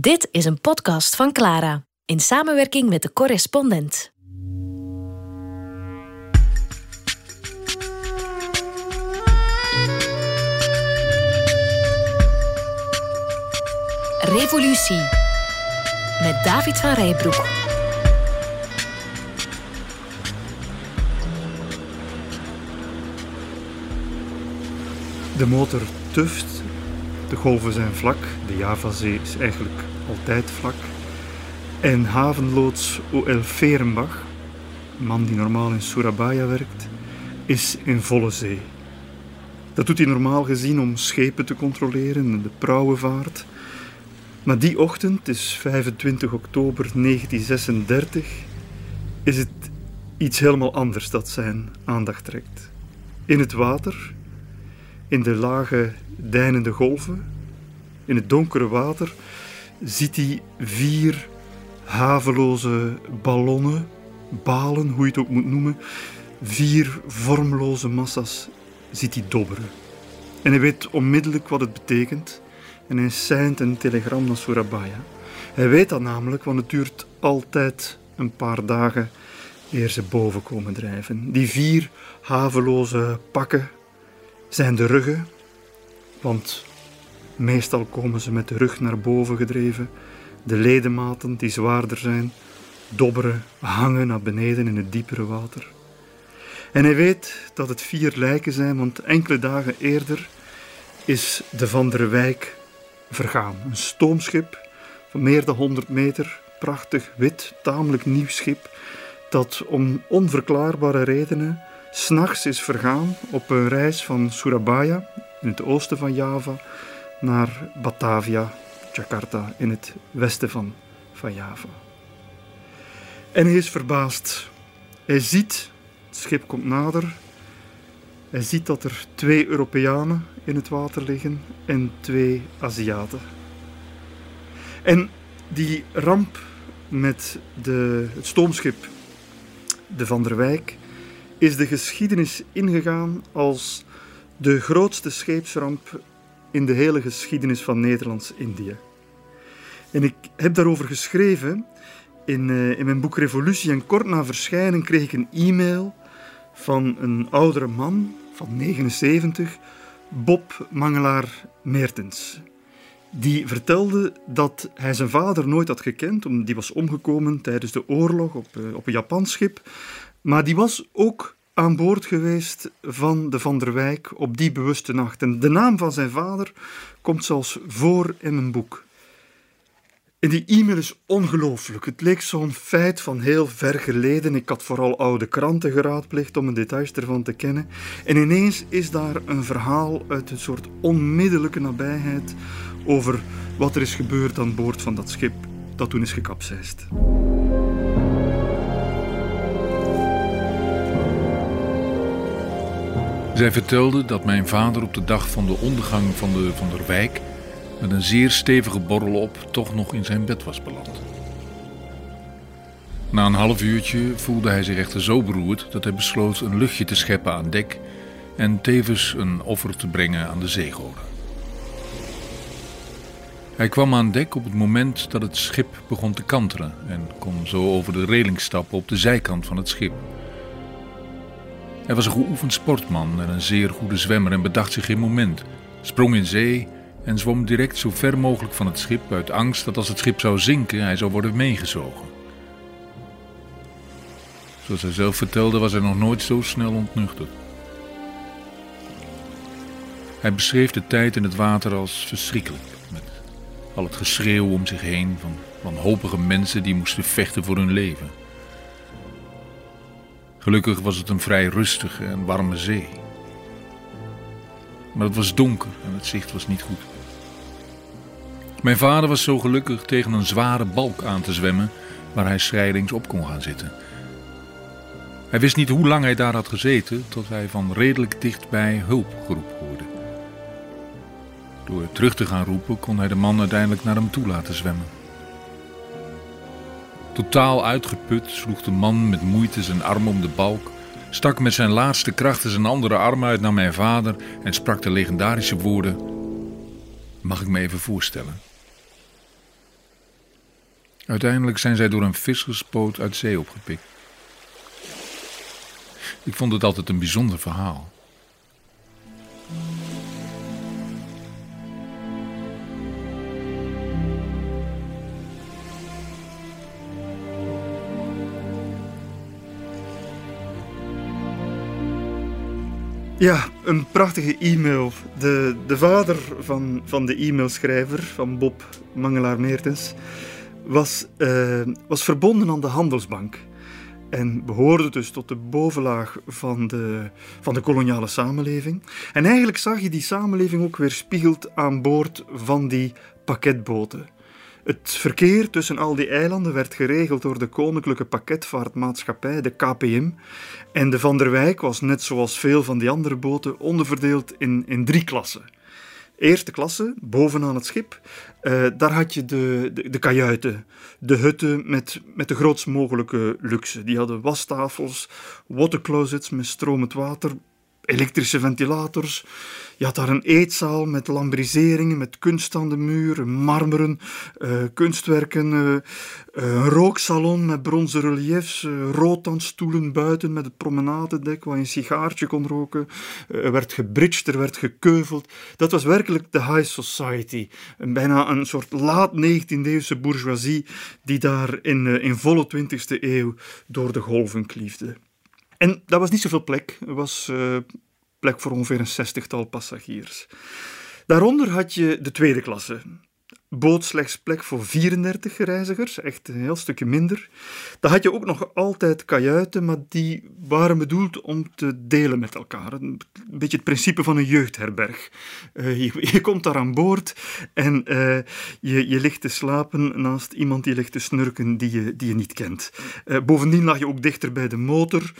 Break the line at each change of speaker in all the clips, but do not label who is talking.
Dit is een podcast van Clara in samenwerking met de correspondent. Revolutie met David van Rijbroek.
De motor tuft, de golven zijn vlak, de Javazee is eigenlijk altijd vlak. En havenloods O.L. Verenbach, een man die normaal in Surabaya werkt, is in volle zee. Dat doet hij normaal gezien om schepen te controleren en de prauwenvaart. Maar die ochtend, het is 25 oktober 1936, is het iets helemaal anders dat zijn aandacht trekt. In het water, in de lage deinende golven, in het donkere water, ziet hij vier haveloze ballonnen, balen, hoe je het ook moet noemen, vier vormloze massa's ziet hij dobberen. En hij weet onmiddellijk wat het betekent en hij seint een telegram naar Surabaya. Hij weet dat namelijk, want het duurt altijd een paar dagen eer ze boven komen drijven. Die vier haveloze pakken zijn de ruggen, want meestal komen ze met de rug naar boven gedreven. De ledematen, die zwaarder zijn, dobberen, hangen naar beneden in het diepere water. En hij weet dat het vier lijken zijn, want enkele dagen eerder is de Van der Wijk vergaan. Een stoomschip van meer dan 100 meter, prachtig wit, tamelijk nieuw schip, dat om onverklaarbare redenen s'nachts is vergaan op een reis van Surabaya, in het oosten van Java, naar Batavia, Jakarta, in het westen van, van Java. En hij is verbaasd. Hij ziet, het schip komt nader, hij ziet dat er twee Europeanen in het water liggen en twee Aziaten. En die ramp met de, het stoomschip de Van der Wijk is de geschiedenis ingegaan als de grootste scheepsramp in de hele geschiedenis van Nederlands-Indië. En ik heb daarover geschreven in, uh, in mijn boek Revolutie. En kort na verschijnen kreeg ik een e-mail van een oudere man van 79, Bob Mangelaar Meertens. Die vertelde dat hij zijn vader nooit had gekend, omdat die was omgekomen tijdens de oorlog op, uh, op een Japans schip. Maar die was ook aan boord geweest van de Van der Wijk op die bewuste nacht. En de naam van zijn vader komt zelfs voor in een boek. En die e-mail is ongelooflijk. Het leek zo'n feit van heel ver geleden. Ik had vooral oude kranten geraadpleegd om de details ervan te kennen. En ineens is daar een verhaal uit een soort onmiddellijke nabijheid over wat er is gebeurd aan boord van dat schip dat toen is gekapseist.
Zij vertelde dat mijn vader op de dag van de ondergang van de Van der Wijk met een zeer stevige borrel op toch nog in zijn bed was beland. Na een half uurtje voelde hij zich echter zo beroerd dat hij besloot een luchtje te scheppen aan dek en tevens een offer te brengen aan de zeegoden. Hij kwam aan dek op het moment dat het schip begon te kanteren en kon zo over de reling stappen op de zijkant van het schip. Hij was een geoefend sportman en een zeer goede zwemmer en bedacht zich geen moment, sprong in zee en zwom direct zo ver mogelijk van het schip uit angst dat als het schip zou zinken hij zou worden meegezogen. Zoals hij zelf vertelde was hij nog nooit zo snel ontnuchterd. Hij beschreef de tijd in het water als verschrikkelijk, met al het geschreeuw om zich heen van wanhopige mensen die moesten vechten voor hun leven. Gelukkig was het een vrij rustige en warme zee. Maar het was donker en het zicht was niet goed. Mijn vader was zo gelukkig tegen een zware balk aan te zwemmen waar hij schrijlings op kon gaan zitten. Hij wist niet hoe lang hij daar had gezeten tot hij van redelijk dichtbij hulp geroepen hoorde. Door terug te gaan roepen kon hij de man uiteindelijk naar hem toe laten zwemmen. Totaal uitgeput sloeg de man met moeite zijn arm om de balk, stak met zijn laatste krachten zijn andere arm uit naar mijn vader en sprak de legendarische woorden: Mag ik me even voorstellen? Uiteindelijk zijn zij door een visserspoot uit zee opgepikt. Ik vond het altijd een bijzonder verhaal.
Ja, een prachtige e-mail. De, de vader van, van de e-mailschrijver, van Bob Mangelaar-Meertens, was, uh, was verbonden aan de Handelsbank. En behoorde dus tot de bovenlaag van de, van de koloniale samenleving. En eigenlijk zag je die samenleving ook weer spiegeld aan boord van die pakketboten. Het verkeer tussen al die eilanden werd geregeld door de Koninklijke Pakketvaartmaatschappij, de KPM. En de Van der Wijk was, net zoals veel van die andere boten, onderverdeeld in, in drie klassen. Eerste klasse, bovenaan het schip, uh, daar had je de, de, de, kajuiten, de hutten met, met de grootst mogelijke luxe. Die hadden wastafels, waterclosets met stromend water, elektrische ventilators. Je had daar een eetzaal met lambriseringen, met kunst aan de muur, marmeren, uh, kunstwerken, uh, een rooksalon met bronzen reliefs, uh, roodtandstoelen buiten met het promenadedek waar je een sigaartje kon roken. er werd gebridged, er werd gekeuveld. Dat was werkelijk de high society. bijna een soort laat 19e-eeuwse bourgeoisie die daar in, in volle 20e eeuw door de golven kliefde. En dat was niet zoveel plek. Er was uh, plek voor ongeveer een zestigtal passagiers. Daaronder had je de tweede klasse bood slechts plek voor 34 reizigers, echt een heel stukje minder. Dan had je ook nog altijd kajuiten, maar die waren bedoeld om te delen met elkaar. Een beetje het principe van een jeugdherberg. Uh, je, komt daar aan boord en uh, je, je ligt te slapen naast iemand die ligt te snurken die je, die je niet kent. Uh, bovendien lag je ook dichter bij de motor,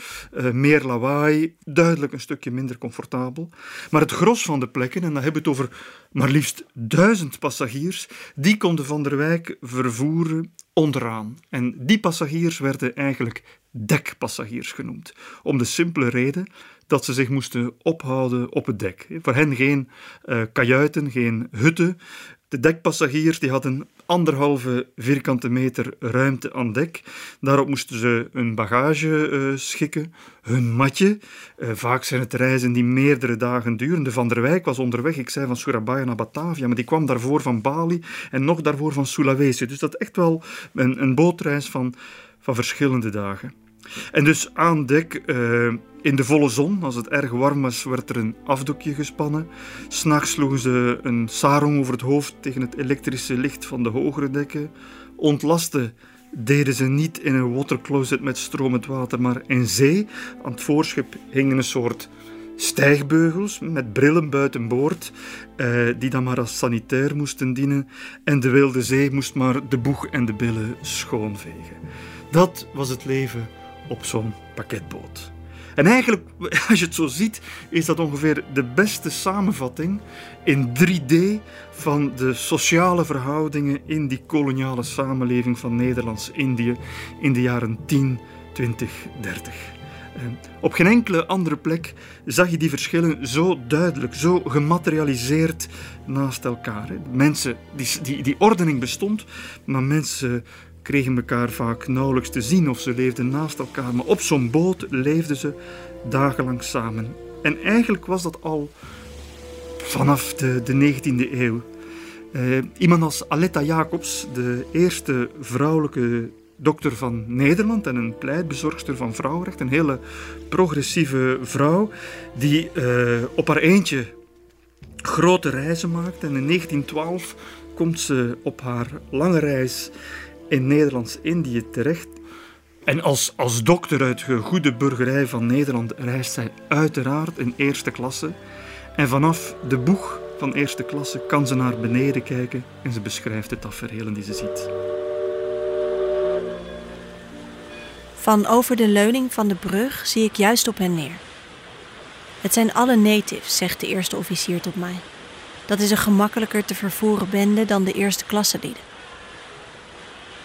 meer lawaai, duidelijk een stukje minder comfortabel. Maar het gros van de plekken, en dan hebben we het over maar liefst duizend passagiers, die konden Van der Wijk vervoeren onderaan. En die passagiers werden eigenlijk dekpassagiers genoemd. Om de simpele reden dat ze zich moesten ophouden op het dek. Voor hen geen uh, kajuiten, geen hutten. De dekpassagiers die hadden anderhalve vierkante meter ruimte aan dek. Daarop moesten ze hun bagage uh, schikken, hun matje. Uh, vaak zijn het reizen die meerdere dagen duren. De Van der Wijk was onderweg, ik zei van Surabaya naar Batavia, maar die kwam daarvoor van Bali en nog daarvoor van Sulawesi. Dus dat echt wel een, een bootreis van, van verschillende dagen. En dus aan dek, uh, in de volle zon, als het erg warm was, werd er een afdoekje gespannen. S'nachts sloegen ze een sarong over het hoofd tegen het elektrische licht van de hogere dekken. Ontlasten deden ze niet in een watercloset met stromend water, maar in zee. Aan het voorschip hingen een soort stijgbeugels met brillen buiten boord, eh, die dan maar als sanitair moesten dienen. En de wilde zee moest maar de boeg en de billen schoonvegen. Dat was het leven op zo'n pakketboot. En eigenlijk, als je het zo ziet, is dat ongeveer de beste samenvatting in 3D van de sociale verhoudingen in die koloniale samenleving van Nederlands-Indië in de jaren 10, 20, 30. Op geen enkele andere plek zag je die verschillen zo duidelijk, zo gematerialiseerd naast elkaar. Mensen, die, die, die ordening bestond, maar mensen kregen elkaar vaak nauwelijks te zien of ze leefden naast elkaar. Maar op zo'n boot leefden ze dagenlang samen. En eigenlijk was dat al vanaf de, de 19e eeuw. Uh, iemand als Aletta Jacobs, de eerste vrouwelijke dokter van Nederland en een pleitbezorgster van vrouwenrecht, een hele progressieve vrouw, die uh, op haar eentje grote reizen maakte. En in 1912 komt ze op haar lange reis in Nederlands-Indië terecht. En als, als dokter uit de goede burgerij van Nederland reist zij uiteraard in eerste klasse. En vanaf de boeg van eerste klasse kan ze naar beneden kijken en ze beschrijft de tafereelen die ze ziet.
Van over de leuning van de brug zie ik juist op hen neer. Het zijn alle natives, zegt de eerste officier tot mij. Dat is een gemakkelijker te vervoeren bende dan de eerste klasse lieden.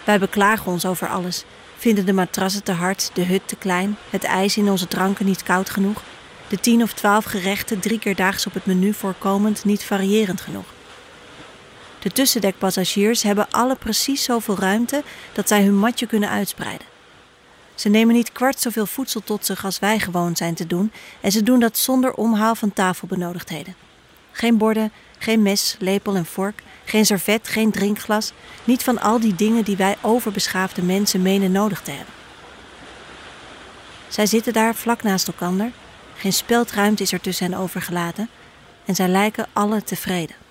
Wij beklagen ons over alles, vinden de matrassen te hard, de hut te klein, het ijs in onze dranken niet koud genoeg, de tien of twaalf gerechten drie keer daags op het menu voorkomend niet variërend genoeg. De tussendekpassagiers hebben alle precies zoveel ruimte dat zij hun matje kunnen uitspreiden. Ze nemen niet kwart zoveel voedsel tot zich als wij gewoon zijn te doen en ze doen dat zonder omhaal van tafelbenodigdheden. Geen borden, geen mes, lepel en vork, geen servet, geen drinkglas, niet van al die dingen die wij overbeschaafde mensen menen nodig te hebben. Zij zitten daar vlak naast elkaar, geen speldruimte is er tussen hen overgelaten en zij lijken alle tevreden.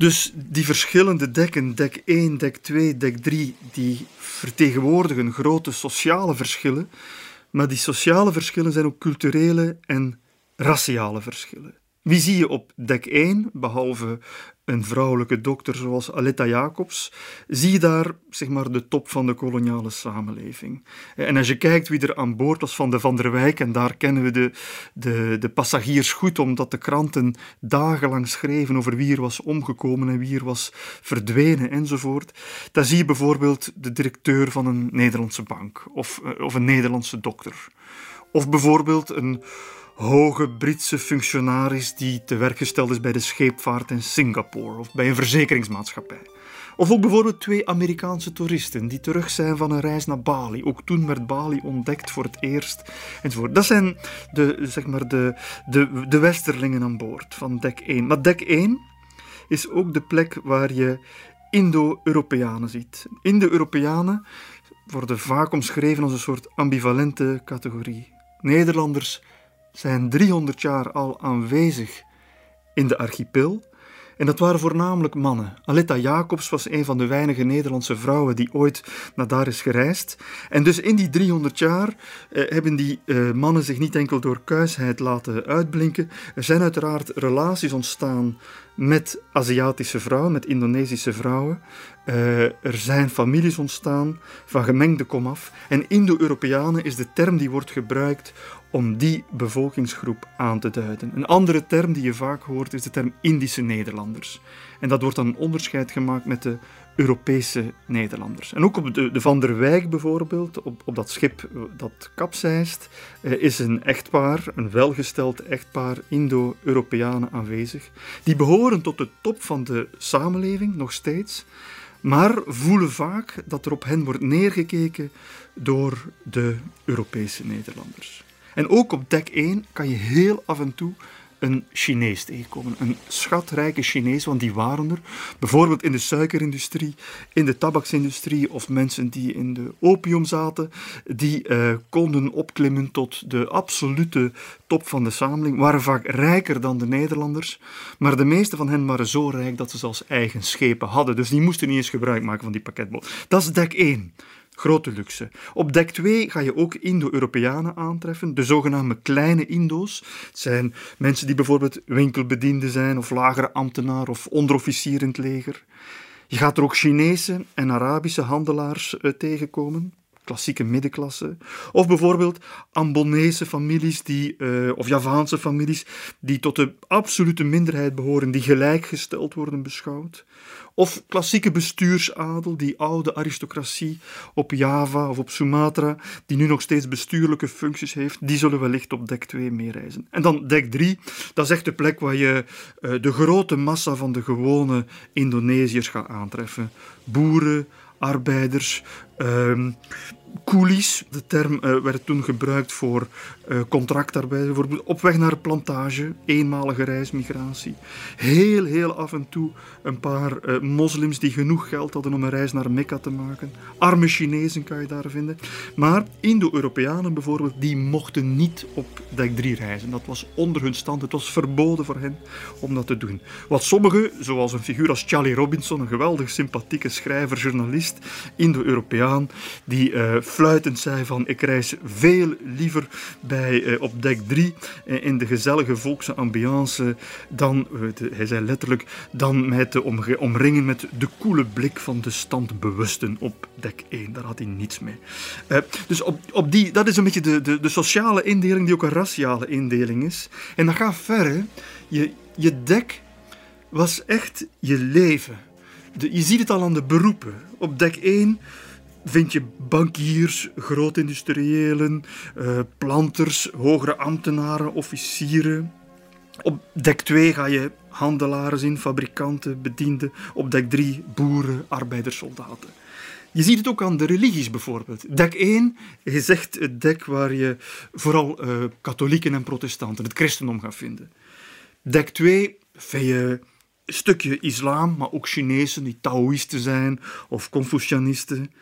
Dus die verschillende dekken, dek 1, dek 2, dek 3, die vertegenwoordigen grote sociale verschillen. Maar die sociale verschillen zijn ook culturele en raciale verschillen. Wie zie je op dek 1, behalve een vrouwelijke dokter zoals Aletta Jacobs, zie je daar zeg maar, de top van de koloniale samenleving. En als je kijkt wie er aan boord was van de Van der Wijk, en daar kennen we de, de, de passagiers goed, omdat de kranten dagenlang schreven over wie er was omgekomen en wie er was verdwenen enzovoort, dan zie je bijvoorbeeld de directeur van een Nederlandse bank of, eh, of een Nederlandse dokter. Of bijvoorbeeld een hoge Britse functionaris die te werk gesteld is bij de scheepvaart in Singapore of bij een verzekeringsmaatschappij. Of ook bijvoorbeeld twee Amerikaanse toeristen die terug zijn van een reis naar Bali. Ook toen werd Bali ontdekt voor het eerst. Enzovoort. Dat zijn de, zeg maar de, de, de westerlingen aan boord van dek 1. Maar dek 1 is ook de plek waar je Indo-Europeanen ziet. Indo-Europeanen worden vaak omschreven als een soort ambivalente categorie. Nederlanders zijn 300 jaar al aanwezig in de archipel. En dat waren voornamelijk mannen. Aletta Jacobs was een van de weinige Nederlandse vrouwen die ooit naar daar is gereisd. En dus in die 300 jaar eh, hebben die eh, mannen zich niet enkel door kuisheid laten uitblinken. Er zijn uiteraard relaties ontstaan met Aziatische vrouwen, met Indonesische vrouwen. Uh, er zijn families ontstaan van gemengde komaf. En Indo-Europeanen is de term die wordt gebruikt om die bevolkingsgroep aan te duiden. Een andere term die je vaak hoort is de term Indische Nederlanders. En dat wordt dan een onderscheid gemaakt met de Europese Nederlanders. En ook op de, de Van der Wijk bijvoorbeeld, op, op dat schip dat kapseist, eh, is een echtpaar, een welgesteld echtpaar Indo-Europeanen aanwezig. Die behoren tot de top van de samenleving nog steeds, maar voelen vaak dat er op hen wordt neergekeken door de Europese Nederlanders. En ook op dek 1 kan je heel af en toe een Chinees tegenkomen. Een schatrijke Chinees, want die waren er. Bijvoorbeeld in de suikerindustrie, in de tabaksindustrie of mensen die in de opium zaten, die uh, konden opklimmen tot de absolute top van de samenleving, waren vaak rijker dan de Nederlanders, maar de meeste van hen waren zo rijk dat ze zelfs eigen schepen hadden. Dus die moesten niet eens gebruik maken van die pakketboot. Dat is dek 1. Grote luxe. Op dek 2 ga je ook Indo-Europeanen aantreffen, de zogenaamde kleine Indo's. Het zijn mensen die bijvoorbeeld winkelbedienden zijn, of lagere ambtenaar, of onderofficier in het leger. Je gaat er ook Chinese en Arabische handelaars uh, tegenkomen klassieke middenklasse. Of bijvoorbeeld Ambonese families die, uh, of Javaanse families die tot de absolute minderheid behoren, die gelijkgesteld worden beschouwd. Of klassieke bestuursadel, die oude aristocratie op Java of op Sumatra, die nu nog steeds bestuurlijke functies heeft, die zullen wellicht op dek 2 meereizen. En dan dek 3, dat is echt de plek waar je uh, de grote massa van de gewone Indonesiërs gaat aantreffen. Boeren, arbeiders, um, coolies. De term uh, werd toen gebruikt voor uh, contractarbeid, bijvoorbeeld op weg naar plantage, eenmalige reismigratie. Heel, heel af en toe een paar uh, moslims die genoeg geld hadden om een reis naar Mekka te maken. Arme Chinezen kan je daar vinden. Maar Indo-Europeanen bijvoorbeeld, die mochten niet op dek 3 reizen. Dat was onder hun stand. Het was verboden voor hen om dat te doen. Wat sommigen, zoals een figuur als Charlie Robinson, een geweldig sympathieke schrijver, journalist, Indo-Europeaan, die fluitend zei van ik reis veel liever bij, uh, op dek 3 uh, in de gezellige volkse ambiance dan, uh, hij zei letterlijk, dan mij te omringen met de koele blik van de standbewusten op dek 1. Daar had hij niets mee. dus op, op die, dat is een beetje de, de, de sociale indeling die ook een raciale indeling is. En dat gaat ver. Je, je dek was echt je leven. De, je ziet het al aan de beroepen. Op dek 1 vind je bankiers, grootindustriëlen, uh, planters, hogere ambtenaren, officieren. Op dek 2 ga je handelaren zien, fabrikanten, bedienden. Op dek 3 boeren, arbeiders, soldaten. Je ziet het ook aan de religies bijvoorbeeld. Dek 1 is echt het dek waar je vooral uh, katholieken en protestanten, het christendom gaat vinden. Dek 2 vind je een stukje islam, maar ook Chinezen die Taoïsten zijn of Confucianisten.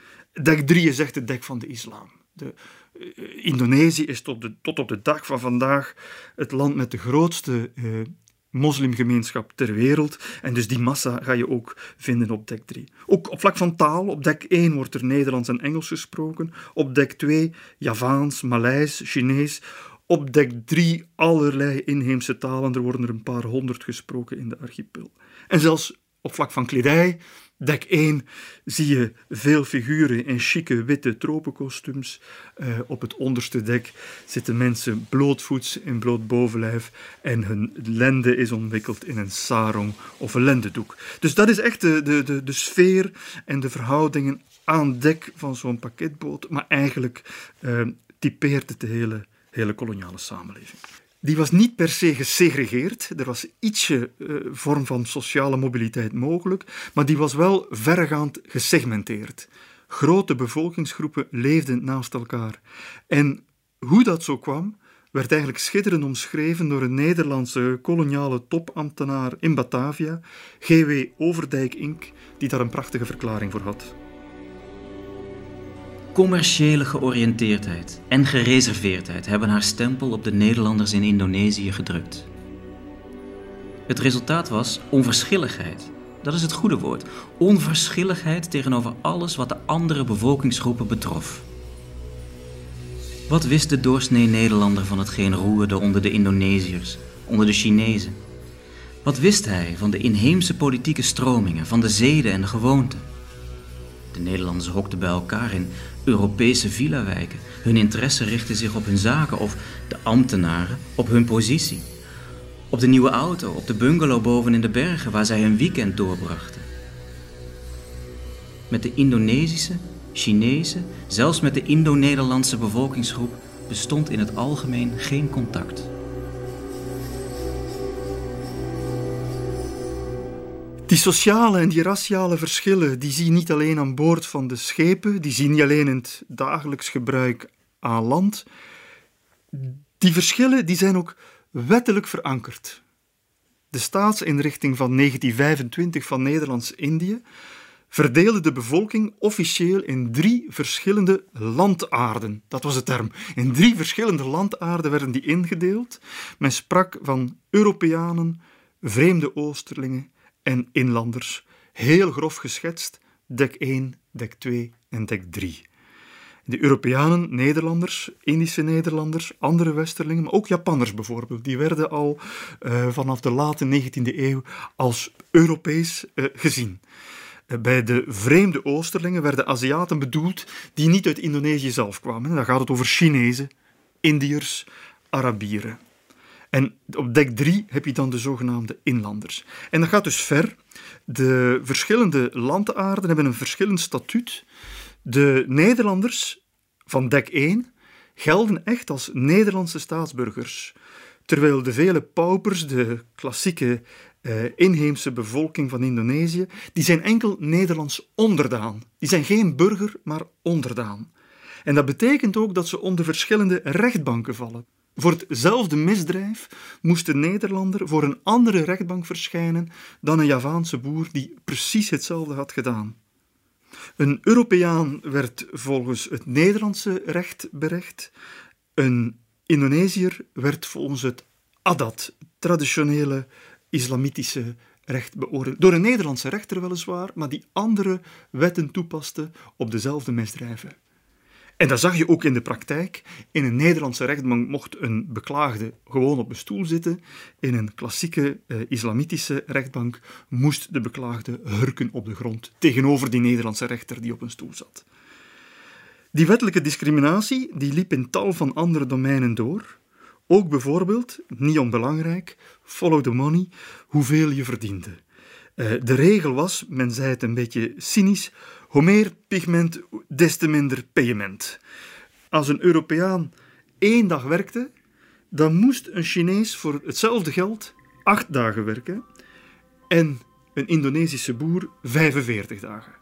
Dek 3 is echt het dek van de islam. De, uh, Indonesië is tot, de, tot, op de dag van vandaag het land met de grootste uh, moslimgemeenschap ter wereld. En dus die massa ga je ook vinden op dek 3. Ook op vlak van taal, op dek 1 wordt er Nederlands en Engels gesproken. Op dek 2 Javaans, Maleis, Chinees. Op dek 3 allerlei inheemse talen. Er worden er een paar honderd gesproken in de archipel. En zelfs op vlak van kledij Dek 1 zie je veel figuren in chique witte tropenkostuums. Uh, op het onderste dek zitten mensen blootvoets in bloot bovenlijf en hun lende is omwikkeld in een sarong of een lendendoek. Dus dat is echt de, de, de, de sfeer en de verhoudingen aan dek van zo'n pakketboot. Maar eigenlijk uh, typeert het de hele, hele koloniale samenleving die was niet per se gesegregeerd. Er was ietsje uh, vorm van sociale mobiliteit mogelijk, maar die was wel verregaand gesegmenteerd. Grote bevolkingsgroepen leefden naast elkaar. En hoe dat zo kwam, werd eigenlijk schitterend omschreven door een Nederlandse koloniale topambtenaar in Batavia, G.W. Overdijk Inc., die daar een prachtige verklaring voor had
commerciële georiënteerdheid en gereserveerdheid hebben haar stempel op de Nederlanders in Indonesië gedrukt. Het resultaat was onverschilligheid. Dat is het goede woord. Onverschilligheid tegenover alles wat de andere bevolkingsgroepen betrof. Wat wist de doorsnee Nederlander van hetgeen roerde onder de Indonesiërs, onder de Chinezen? Wat wist hij van de inheemse politieke stromingen, van de zeden en de gewoonten? De Nederlanders hokten bij elkaar in Europese villa-wijken. Hun interesse richtte zich op hun zaken of de ambtenaren op hun positie. Op de nieuwe auto, op de bungalow boven in de bergen waar zij hun weekend doorbrachten. Met de Indonesische, Chinese, zelfs met de Indo-Nederlandse bevolkingsgroep bestond in het algemeen geen contact.
Die sociale en die raciale verschillen, die zie je niet alleen aan boord van de schepen, die zie je niet alleen in het dagelijks gebruik aan land. Die verschillen die zijn ook wettelijk verankerd. De staatsinrichting van 1925 van Nederlands-Indië verdeelde de bevolking officieel in drie verschillende landaarden. Dat was de term. In drie verschillende landaarden werden die ingedeeld. Men sprak van Europeanen, vreemde Oosterlingen en inlanders, heel grof geschetst, dek 1, dek 2 en dek 3. De Europeanen, Nederlanders, Indische Nederlanders, andere Westerlingen, maar ook Japanners bijvoorbeeld, die werden al uh, vanaf de late 19e eeuw als Europees uh, gezien. Uh, bij de vreemde Oosterlingen werden Aziaten bedoeld die niet uit Indonesië zelf kwamen. Dan gaat het over Chinezen, Indiërs, Arabieren. En op dek 3 heb je dan de zogenaamde inlanders. En dat gaat dus ver. De verschillende landaarden hebben een verschillend statuut. De Nederlanders van dek 1 gelden echt als Nederlandse staatsburgers. Terwijl de vele paupers, de klassieke uh, inheemse bevolking van Indonesië, die zijn enkel Nederlands onderdaan. Die zijn geen burger, maar onderdaan. En dat betekent ook dat ze onder verschillende rechtbanken vallen. Voor hetzelfde misdrijf moest de Nederlander voor een andere rechtbank verschijnen dan een Javaanse boer die precies hetzelfde had gedaan. Een Europeaan werd volgens het Nederlandse recht berecht, een Indonesiër werd volgens het Adat, traditionele islamitische recht beoordeeld. Door een Nederlandse rechter weliswaar, maar die andere wetten toepaste op dezelfde misdrijven. En dat zag je ook in de praktijk. In een Nederlandse rechtbank mocht een beklaagde gewoon op een stoel zitten. In een klassieke eh, islamitische rechtbank moest de beklaagde hurken op de grond tegenover die Nederlandse rechter die op een stoel zat. Die wettelijke discriminatie die liep in tal van andere domeinen door. Ook bijvoorbeeld, niet onbelangrijk, follow the money, hoeveel je verdiende. Uh, de regel was, men zei het een beetje cynisch, Hoe meer pigment, des te minder payment. Als een Europeaan één dag werkte, dan moest een Chinees voor hetzelfde geld acht dagen werken en een Indonesische boer 45 dagen.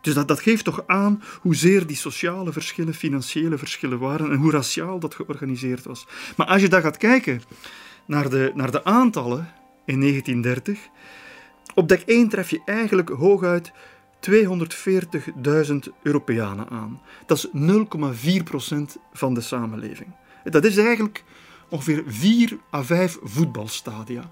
Dus dat, dat geeft toch aan hoezeer die sociale verschillen, financiële verschillen waren en hoe raciaal dat georganiseerd was. Maar als je dan gaat kijken naar de, naar de aantallen in 1930, op dek 1 tref je eigenlijk hooguit 240.000 Europeanen aan. Dat is 0,4% van de samenleving. Dat is eigenlijk ongeveer 4 à 5 voetbalstadia.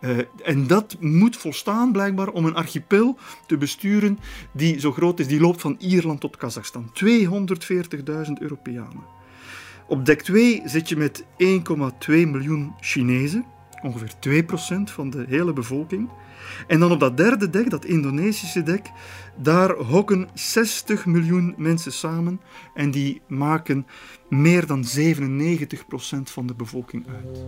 Uh, en dat moet volstaan blijkbaar om een archipel te besturen die zo groot is, die loopt van Ierland tot Kazachstan. 240.000 Europeanen. Op dek 2 zit je met 1,2 miljoen Chinezen, ongeveer 2% van de hele bevolking. En dan op dat derde dek, dat Indonesische dek, daar hokken 60 miljoen mensen samen en die maken meer dan 97% van de bevolking uit.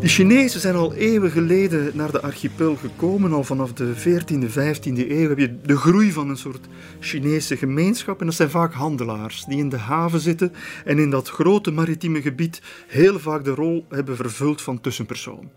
De Chinezen zijn al eeuwen geleden naar de archipel gekomen. Al vanaf de 14e, 15e eeuw heb je de groei van een soort Chinese gemeenschap. En dat zijn vaak handelaars die in de haven zitten en in dat grote maritieme gebied heel vaak de rol hebben vervuld van tussenpersoon.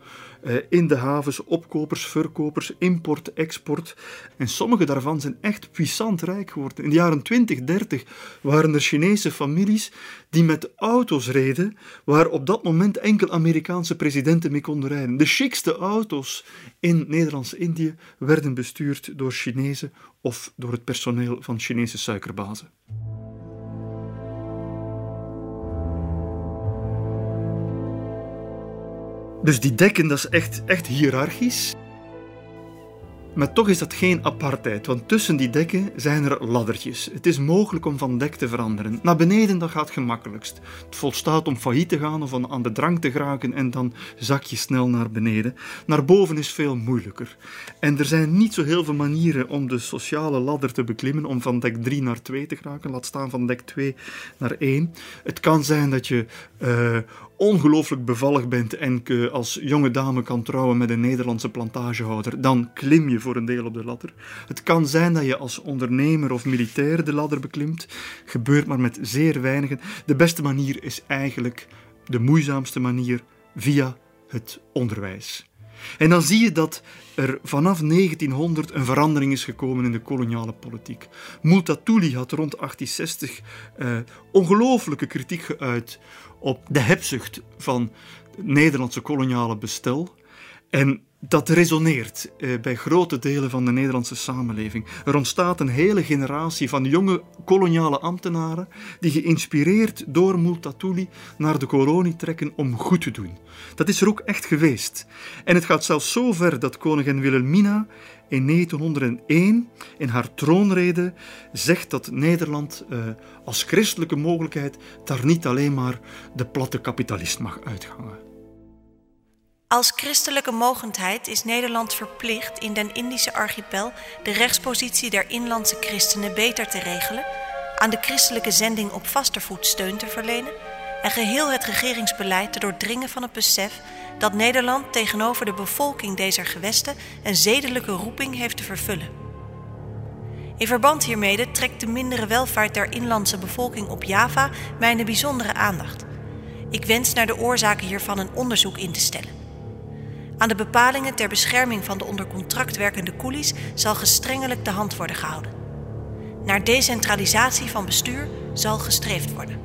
Eh, in de havens, opkopers, verkopers, import, export. En sommige daarvan zijn echt puissant rijk geworden. In de jaren 20, 30 waren er Chinese families die met auto's reden waar op dat moment enkel Amerikaanse presidenten mee konden rijden. De chicste auto's in Nederlands-Indië werden bestuurd door Chinezen of door het personeel van Chinese suikerbazen. Dus die dekken, dat is echt, echt hiërarchisch. Maar toch is dat geen apartheid, want tussen die dekken zijn er laddertjes. Het is mogelijk om van dek te veranderen. Naar beneden dat gaat gemakkelijkst. Het volstaat om failliet te gaan of aan de drank te geraken en dan zak je snel naar beneden. Naar boven is veel moeilijker. En er zijn niet zo heel veel manieren om de sociale ladder te beklimmen, om van dek 3 naar 2 te geraken, laat staan van dek 2 naar 1. Het kan zijn dat je uh, ongelooflijk bevallig bent en als jonge dame kan trouwen met een Nederlandse plantagehouder, dan klim je voor een deel op de ladder. Het kan zijn dat je als ondernemer of militair de ladder beklimt, gebeurt maar met zeer weinigen. De beste manier is eigenlijk de moeizaamste manier via het onderwijs. En dan zie je dat er vanaf 1900 een verandering is gekomen in de koloniale politiek. Multatuli had rond 1860 uh, ongelooflijke kritiek geuit op de hebzucht van het Nederlandse koloniale bestel. En dat resoneert eh, bij grote delen van de Nederlandse samenleving. Er ontstaat een hele generatie van jonge koloniale ambtenaren die geïnspireerd door Multatuli naar de kolonie trekken om goed te doen. Dat is er ook echt geweest. En het gaat zelfs zo ver dat koningin Wilhelmina in 1901 in haar troonrede zegt dat Nederland eh, als christelijke mogelijkheid daar niet alleen maar de platte kapitalist mag uitgangen.
Als christelijke mogendheid is Nederland verplicht in den Indische archipel de rechtspositie der inlandse christenen beter te regelen, aan de christelijke zending op vaste voet steun te verlenen en geheel het regeringsbeleid te doordringen van het besef dat Nederland tegenover de bevolking deze gewesten een zedelijke roeping heeft te vervullen. In verband hiermee trekt de mindere welvaart der inlandse bevolking op Java mijn bijzondere aandacht. Ik wens naar de oorzaken hiervan een onderzoek in te stellen. Aan de bepalingen ter bescherming van de onder contract werkende koelies zal gestrengelijk de hand worden gehouden. Naar decentralisatie van bestuur zal gestreefd worden.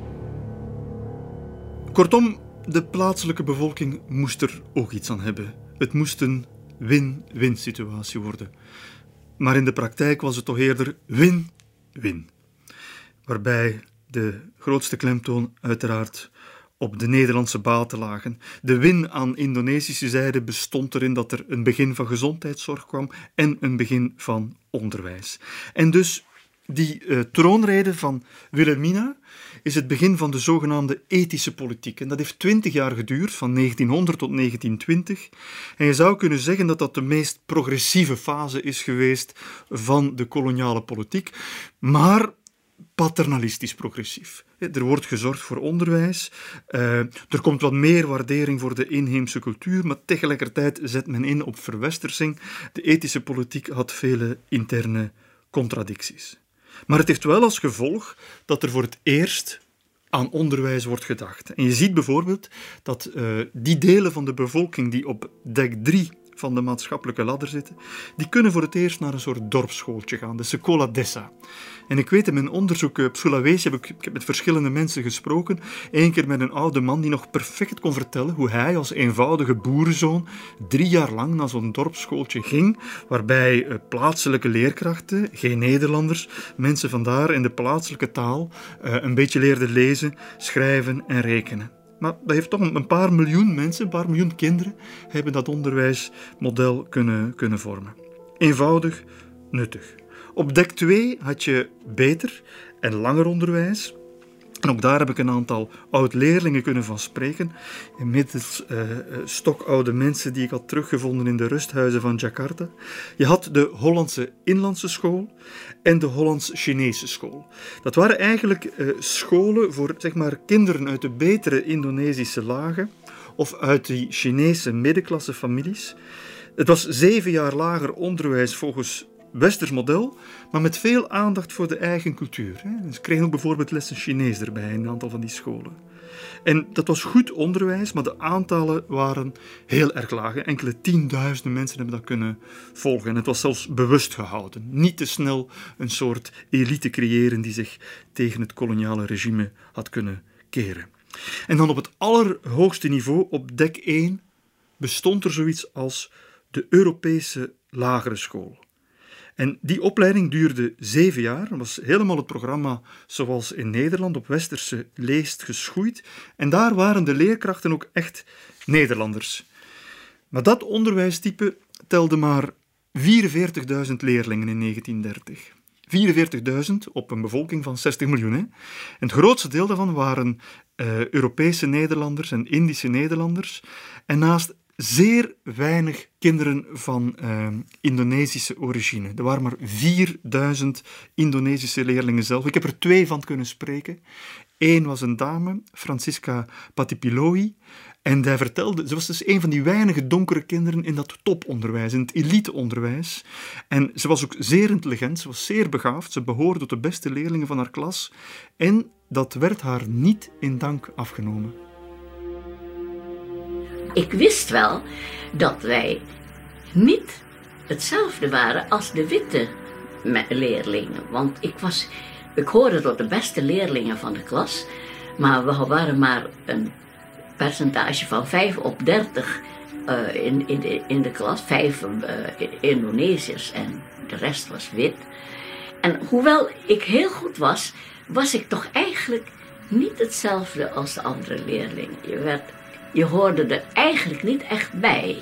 Kortom, de plaatselijke bevolking moest er ook iets aan hebben. Het moest een win-win situatie worden. Maar in de praktijk was het toch eerder win-win. Waarbij de grootste klemtoon uiteraard op de Nederlandse baten lagen. De win aan Indonesische zijde bestond erin dat er een begin van gezondheidszorg kwam en een begin van onderwijs. En dus Die uh, troonrede van Wilhelmina is het begin van de zogenaamde ethische politiek. En dat heeft twintig jaar geduurd, van 1900 tot 1920. En je zou kunnen zeggen dat dat de meest progressieve fase is geweest van de koloniale politiek. Maar paternalistisch progressief. Er wordt gezorgd voor onderwijs, uh, er komt wat meer waardering voor de inheemse cultuur, maar tegelijkertijd zet men in op verwestersing. De ethische politiek had vele interne contradicties. Maar het heeft wel als gevolg dat er voor het eerst aan onderwijs wordt gedacht. En je ziet bijvoorbeeld dat uh, die delen van de bevolking die op dek 3 van de maatschappelijke ladder zitten, die kunnen voor het eerst naar een soort dorpsschooltje gaan, de Secola Dessa. En ik weet in mijn onderzoek op Sulawesi, heb ik, ik heb met verschillende mensen gesproken, Eén keer met een oude man die nog perfect kon vertellen hoe hij als eenvoudige boerenzoon drie jaar lang naar zo'n dorpsschooltje ging, waarbij eh, plaatselijke leerkrachten, geen Nederlanders, mensen vandaar in de plaatselijke taal, eh, een beetje leerden lezen, schrijven en rekenen. Maar dat heeft toch een paar miljoen mensen, een paar miljoen kinderen, hebben dat onderwijsmodel kunnen, kunnen vormen. Eenvoudig, nuttig. Op dek 2 had je beter en langer onderwijs. En ook daar heb ik een aantal oud-leerlingen kunnen van spreken. Inmiddels uh, stokoude mensen die ik had teruggevonden in de rusthuizen van Jakarta. Je had de Hollandse Inlandse School en de Hollands-Chinese School. Dat waren eigenlijk uh, scholen voor zeg maar, kinderen uit de betere Indonesische lagen of uit die Chinese middenklasse families. Het was zeven jaar lager onderwijs volgens westers model, maar met veel aandacht voor de eigen cultuur. Ze kregen ook bijvoorbeeld lessen Chinees erbij in een aantal van die scholen. En dat was goed onderwijs, maar de aantallen waren heel erg laag. Enkele tienduizenden mensen hebben dat kunnen volgen. En het was zelfs bewust gehouden. Niet te snel een soort elite creëren die zich tegen het koloniale regime had kunnen keren. En dan op het allerhoogste niveau, op dek 1, bestond er zoiets als de Europese lagere school. En die opleiding duurde zeven jaar. Was helemaal het programma zoals in Nederland op westerse leest geschoeid. En daar waren de leerkrachten ook echt Nederlanders. Maar dat onderwijstype telde maar 44.000 leerlingen in 1930. 44.000 op een bevolking van 60 miljoen. Hè? En het grootste deel daarvan waren uh, Europese Nederlanders en Indische Nederlanders. En naast zeer weinig kinderen van uh, Indonesische origine. Er waren maar 4000 Indonesische leerlingen zelf. Ik heb er twee van kunnen spreken. Eén was een dame, Francisca Patipiloi. En zij vertelde, ze was dus een van die weinige donkere kinderen in dat toponderwijs, in het eliteonderwijs. En ze was ook zeer intelligent, ze was zeer begaafd, ze behoorde tot de beste leerlingen van haar klas. En dat werd haar niet in dank afgenomen.
Ik wist wel dat wij niet hetzelfde waren als de witte leerlingen. Want ik, was, ik hoorde tot de beste leerlingen van de klas. Maar we waren maar een percentage van 5 op 30 uh, eh, in, in, de, in de klas. Vijf uh, Indonesiërs en de rest was wit. En hoewel ik heel goed was, was ik toch eigenlijk niet hetzelfde als de andere leerlingen. Je werd je hoorde er eigenlijk niet echt bij.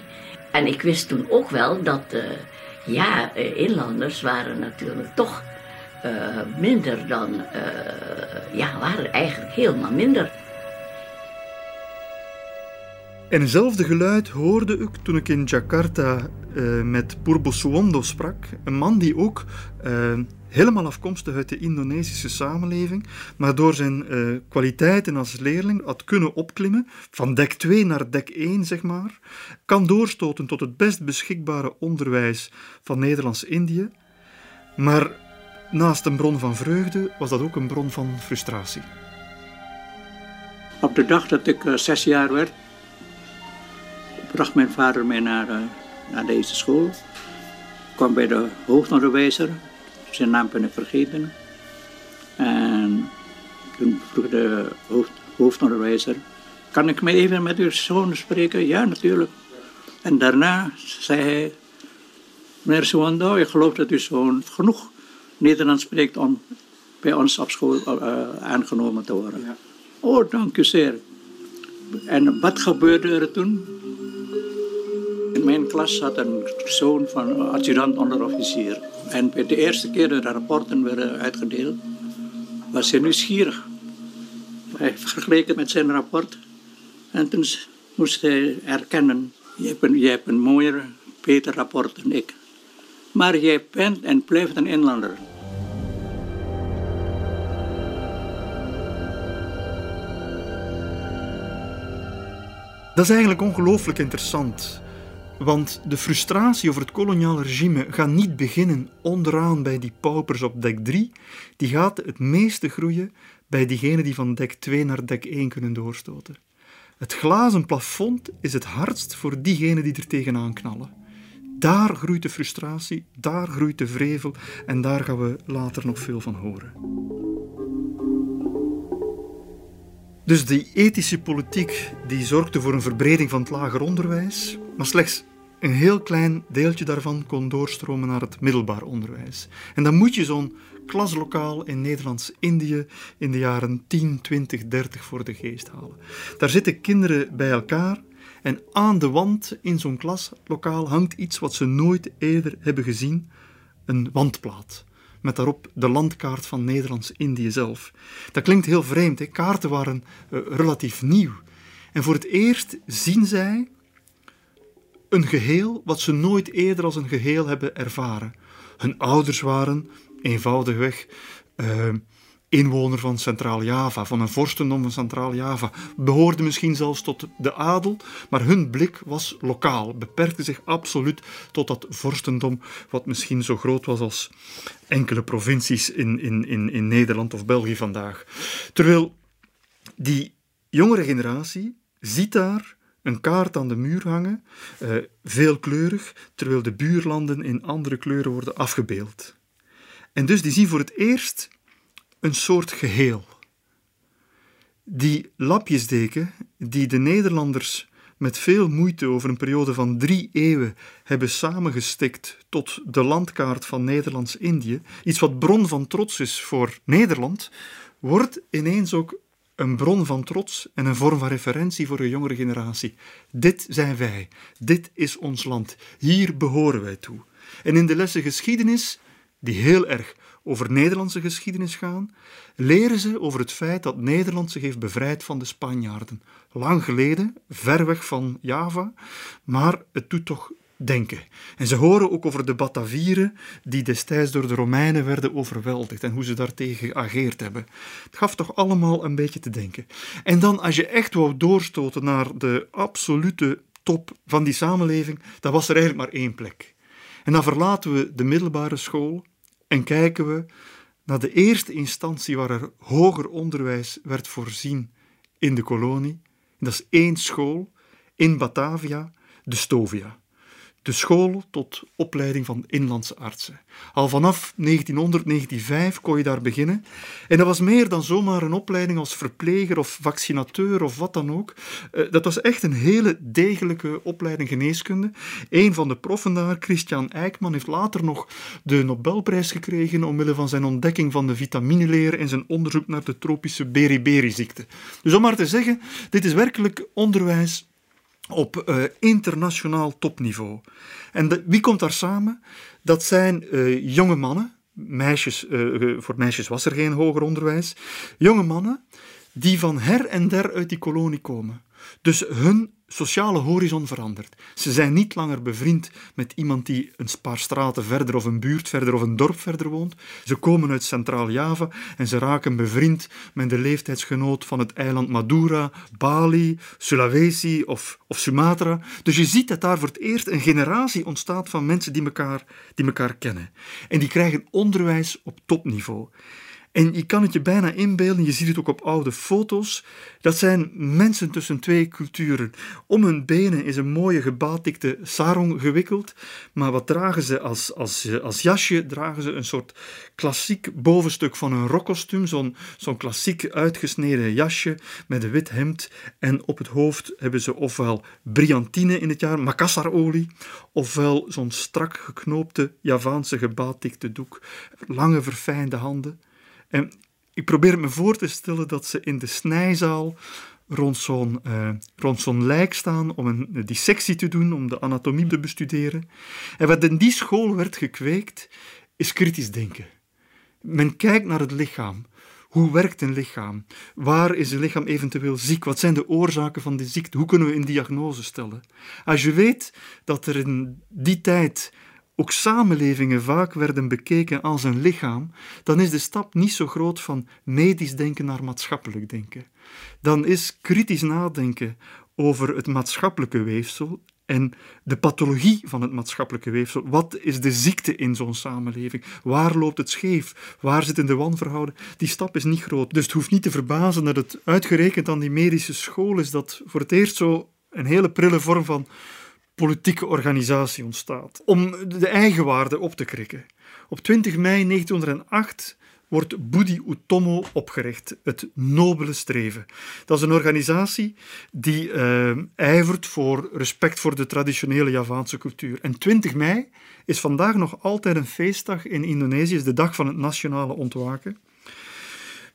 En ik wist toen ook wel dat, uh, ja, uh, inlanders waren natuurlijk toch uh, minder dan, ja, waren eigenlijk helemaal minder.
En hetzelfde geluid hoorde ik toen ik in Jakarta met Purbo Suwondo sprak. Een man die ook helemaal afkomstig uit de Indonesische samenleving, maar door zijn uh, kwaliteiten als leerling had kunnen opklimmen, van dek 2 naar dek 1 zeg maar, kan doorstoten tot het best beschikbare onderwijs van Nederlands-Indië, maar naast een bron van vreugde was dat ook een bron van frustratie.
Op de dag dat ik uh, zes jaar werd, bracht mijn vader mij naar, uh, naar deze school. Ik kwam bij de hoofdonderwijzer, zijn naam ik vergeten. En toen vroeg de hoofd, hoofdonderwijzer, kan ik me even met uw zoon spreken? Ja, natuurlijk. En daarna zei hij, meneer Suwando, ik geloof dat uw zoon genoeg Nederlands spreekt om bij ons op school uh, aangenomen te worden. Ja. Oh, dank u zeer. En wat gebeurde er toen? Mijn klas had een zoon van adjudant onderofficier. En de eerste keer dat de rapporten werden uitgedeeld, was hij nieuwsgierig. Hij vergeleken met zijn rapport. En toen moest hij erkennen, je hebt een, hebt een mooier, beter rapport dan ik. Maar jij bent en blijft een inlander.
Dat is eigenlijk ongelooflijk interessant. Want de frustratie over het koloniale regime gaat niet beginnen onderaan bij die paupers op dek 3. Die gaat het meeste groeien bij diegenen die van dek 2 naar dek 1 kunnen doorstoten. Het glazen plafond is het hardst voor diegenen die er tegenaan knallen. Daar groeit de frustratie, daar groeit de vrevel en daar gaan we later nog veel van horen. Dus die ethische politiek die zorgde voor een verbreding van het lager onderwijs, maar slechts een heel klein deeltje daarvan kon doorstromen naar het middelbaar onderwijs. En dan moet je zo'n klaslokaal in Nederlands-Indië in de jaren 10, 20, 30 voor de geest halen. Daar zitten kinderen bij elkaar en aan de wand in zo'n klaslokaal hangt iets wat ze nooit eerder hebben gezien: een wandplaat met daarop de landkaart van Nederlands-Indië zelf. Dat klinkt heel vreemd, hè? kaarten waren uh, relatief nieuw. En voor het eerst zien zij een geheel wat ze nooit eerder als een geheel hebben ervaren. Hun ouders waren eenvoudigweg uh, inwoner van Centraal-Java, van een vorstendom van Centraal-Java, behoorden misschien zelfs tot de adel, maar hun blik was lokaal, beperkte zich absoluut tot dat vorstendom, wat misschien zo groot was als enkele provincies in, in, in, in Nederland of België vandaag. Terwijl die jongere generatie ziet daar een kaart aan de muur hangen, uh, veelkleurig, terwijl de buurlanden in andere kleuren worden afgebeeld. En dus die zien voor het eerst een soort geheel. Die lapjesdeken die de Nederlanders met veel moeite over een periode van drie eeuwen hebben samengestikt tot de landkaart van Nederlands-Indië, iets wat bron van trots is voor Nederland, wordt ineens ook een bron van trots en een vorm van referentie voor de jongere generatie. Dit zijn wij, dit is ons land, hier behoren wij toe. En in de lessen geschiedenis, die heel erg over Nederlandse geschiedenis gaan, leren ze over het feit dat Nederland zich heeft bevrijd van de Spanjaarden. Lang geleden, ver weg van Java, maar het doet toch denken. En ze horen ook over de Batavieren die destijds door de Romeinen werden overweldigd en hoe ze daartegen geageerd hebben. Het gaf toch allemaal een beetje te denken. En dan, als je echt wou doorstoten naar de absolute top van die samenleving, dan was er eigenlijk maar één plek. En dan verlaten we de middelbare school en kijken we naar de eerste instantie waar er hoger onderwijs werd voorzien in de kolonie. dat is één school in Batavia, de Stovia de school tot opleiding van inlandse artsen. Al vanaf 1900, 1905 kon je daar beginnen. En dat was meer dan zomaar een opleiding als verpleger of vaccinateur of wat dan ook. Eh, dat was echt een hele degelijke opleiding geneeskunde. Een van de proffen daar, Christian Eijkman, heeft later nog de Nobelprijs gekregen omwille van zijn ontdekking van de vitamineleer en zijn onderzoek naar de tropische beriberi-ziekte. Dus om maar te zeggen, dit is werkelijk onderwijs op uh, internationaal topniveau. En wie komt daar samen? Dat zijn uh, jonge mannen, meisjes, uh, voor meisjes was er geen hoger onderwijs, jonge mannen die van her en der uit die kolonie komen. Dus hun sociale horizon verandert. Ze zijn niet langer bevriend met iemand die een paar straten verder of een buurt verder of een dorp verder woont. Ze komen uit Centraal-Java en ze raken bevriend met de leeftijdsgenoot van het eiland Madura, Bali, Sulawesi of, of Sumatra. Dus je ziet dat daar voor het eerst een generatie ontstaat van mensen die elkaar, die elkaar kennen. En die krijgen onderwijs op topniveau. En je kan het je bijna inbeelden, je ziet het ook op oude foto's. Dat zijn mensen tussen twee culturen. Om hun benen is een mooie gebatikte sarong gewikkeld. Maar wat dragen ze als, als, als jasje? Dragen ze een soort klassiek bovenstuk van een rokkostuum. Zo'n zo'n klassiek uitgesneden jasje met een wit hemd. En op het hoofd hebben ze ofwel brillantine in het jaar, Makassar-olie, ofwel zo'n strak geknoopte Javaanse gebatikte doek. Lange verfijnde handen. Ik probeer me voor te stellen dat ze in de snijzaal rond zo'n uh, rond zo'n lijk staan om een dissectie te doen, om de anatomie te bestuderen. En wat in die school werd gekweekt, is kritisch denken. Men kijkt naar het lichaam. Hoe werkt een lichaam? Waar is een lichaam eventueel ziek? Wat zijn de oorzaken van die ziekte? Hoe kunnen we een diagnose stellen? Als je weet dat er in die tijd ook samenlevingen vaak werden bekeken als een lichaam, dan is de stap niet zo groot van medisch denken naar maatschappelijk denken. Dan is kritisch nadenken over het maatschappelijke weefsel en de pathologie van het maatschappelijke weefsel. Wat is de ziekte in zo'n samenleving? Waar loopt het scheef? Waar zitten de wanverhouden? Die stap is niet groot. Dus het hoeft niet te verbazen dat het uitgerekend aan die medische school is dat voor het eerst zo een hele prille vorm van politieke organisatie ontstaat. Om de eigenwaarde op te krikken. Op 20 mei 1908 wordt Budi Utomo opgericht, het Nobele Streven. Dat is een organisatie die uh, ijvert voor respect voor de traditionele Javaanse cultuur. En 20 mei is vandaag nog altijd een feestdag in Indonesië, is de dag van het nationale ontwaken.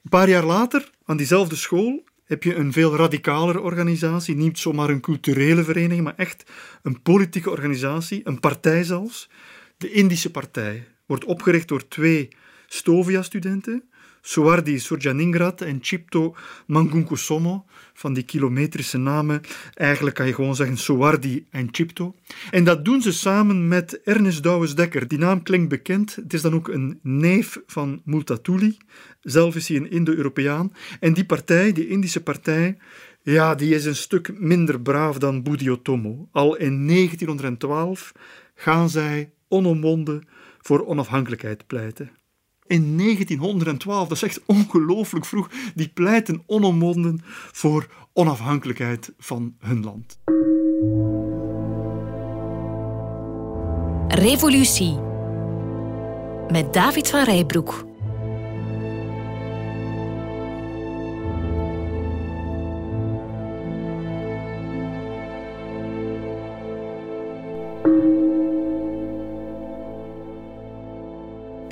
Een paar jaar later, aan diezelfde school, heb je een veel radicalere organisatie, niet zomaar een culturele vereniging, maar echt een politieke organisatie, een partij zelfs. De Indische Partij wordt opgericht door twee Stovia-studenten, Suardi Surjaningrat en Chipto Mangunkusomo, van die kilometrische namen. Eigenlijk kan je gewoon zeggen Suardi en Chipto. En dat doen ze samen met Ernest Douwes-Dekker. Die naam klinkt bekend. Het is dan ook een neef van Multatuli. Zelf is hij een Indo-Europeaan. En die partij, die Indische partij, ja, die is een stuk minder braaf dan Budiotomo. Al in 1912 gaan zij onomwonden voor onafhankelijkheid pleiten in 1912. Dat is echt ongelooflijk vroeg. Die pleiten onomwonden voor onafhankelijkheid van hun land.
Revolutie met David van Rijbroek.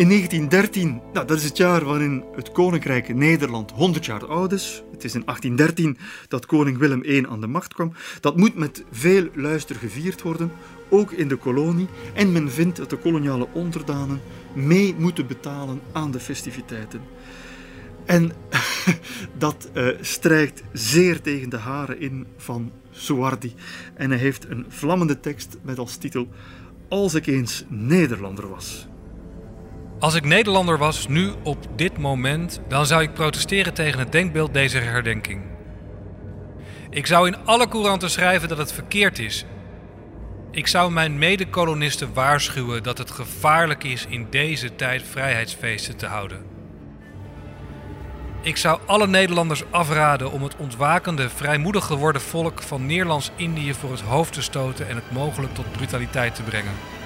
In 1913, nou, dat is het jaar waarin het Koninkrijk Nederland 100 jaar oud is. Het is in 1813 dat koning Willem I aan de macht kwam. Dat moet met veel luister gevierd worden, ook in de kolonie. En men vindt dat de koloniale onderdanen mee moeten betalen aan de festiviteiten. En dat uh, strijkt zeer tegen de haren in van Suardi. En hij heeft een vlammende tekst met als titel Als ik eens Nederlander was.
Als ik Nederlander was, nu op dit moment, dan zou ik protesteren tegen het denkbeeld deze herdenking. Ik zou in alle couranten schrijven dat het verkeerd is. Ik zou mijn mede-kolonisten waarschuwen dat het gevaarlijk is in deze tijd vrijheidsfeesten te houden. Ik zou alle Nederlanders afraden om het ontwakende, vrijmoedig geworden volk van Nederlands-Indië voor het hoofd te stoten en het mogelijk tot brutaliteit te brengen.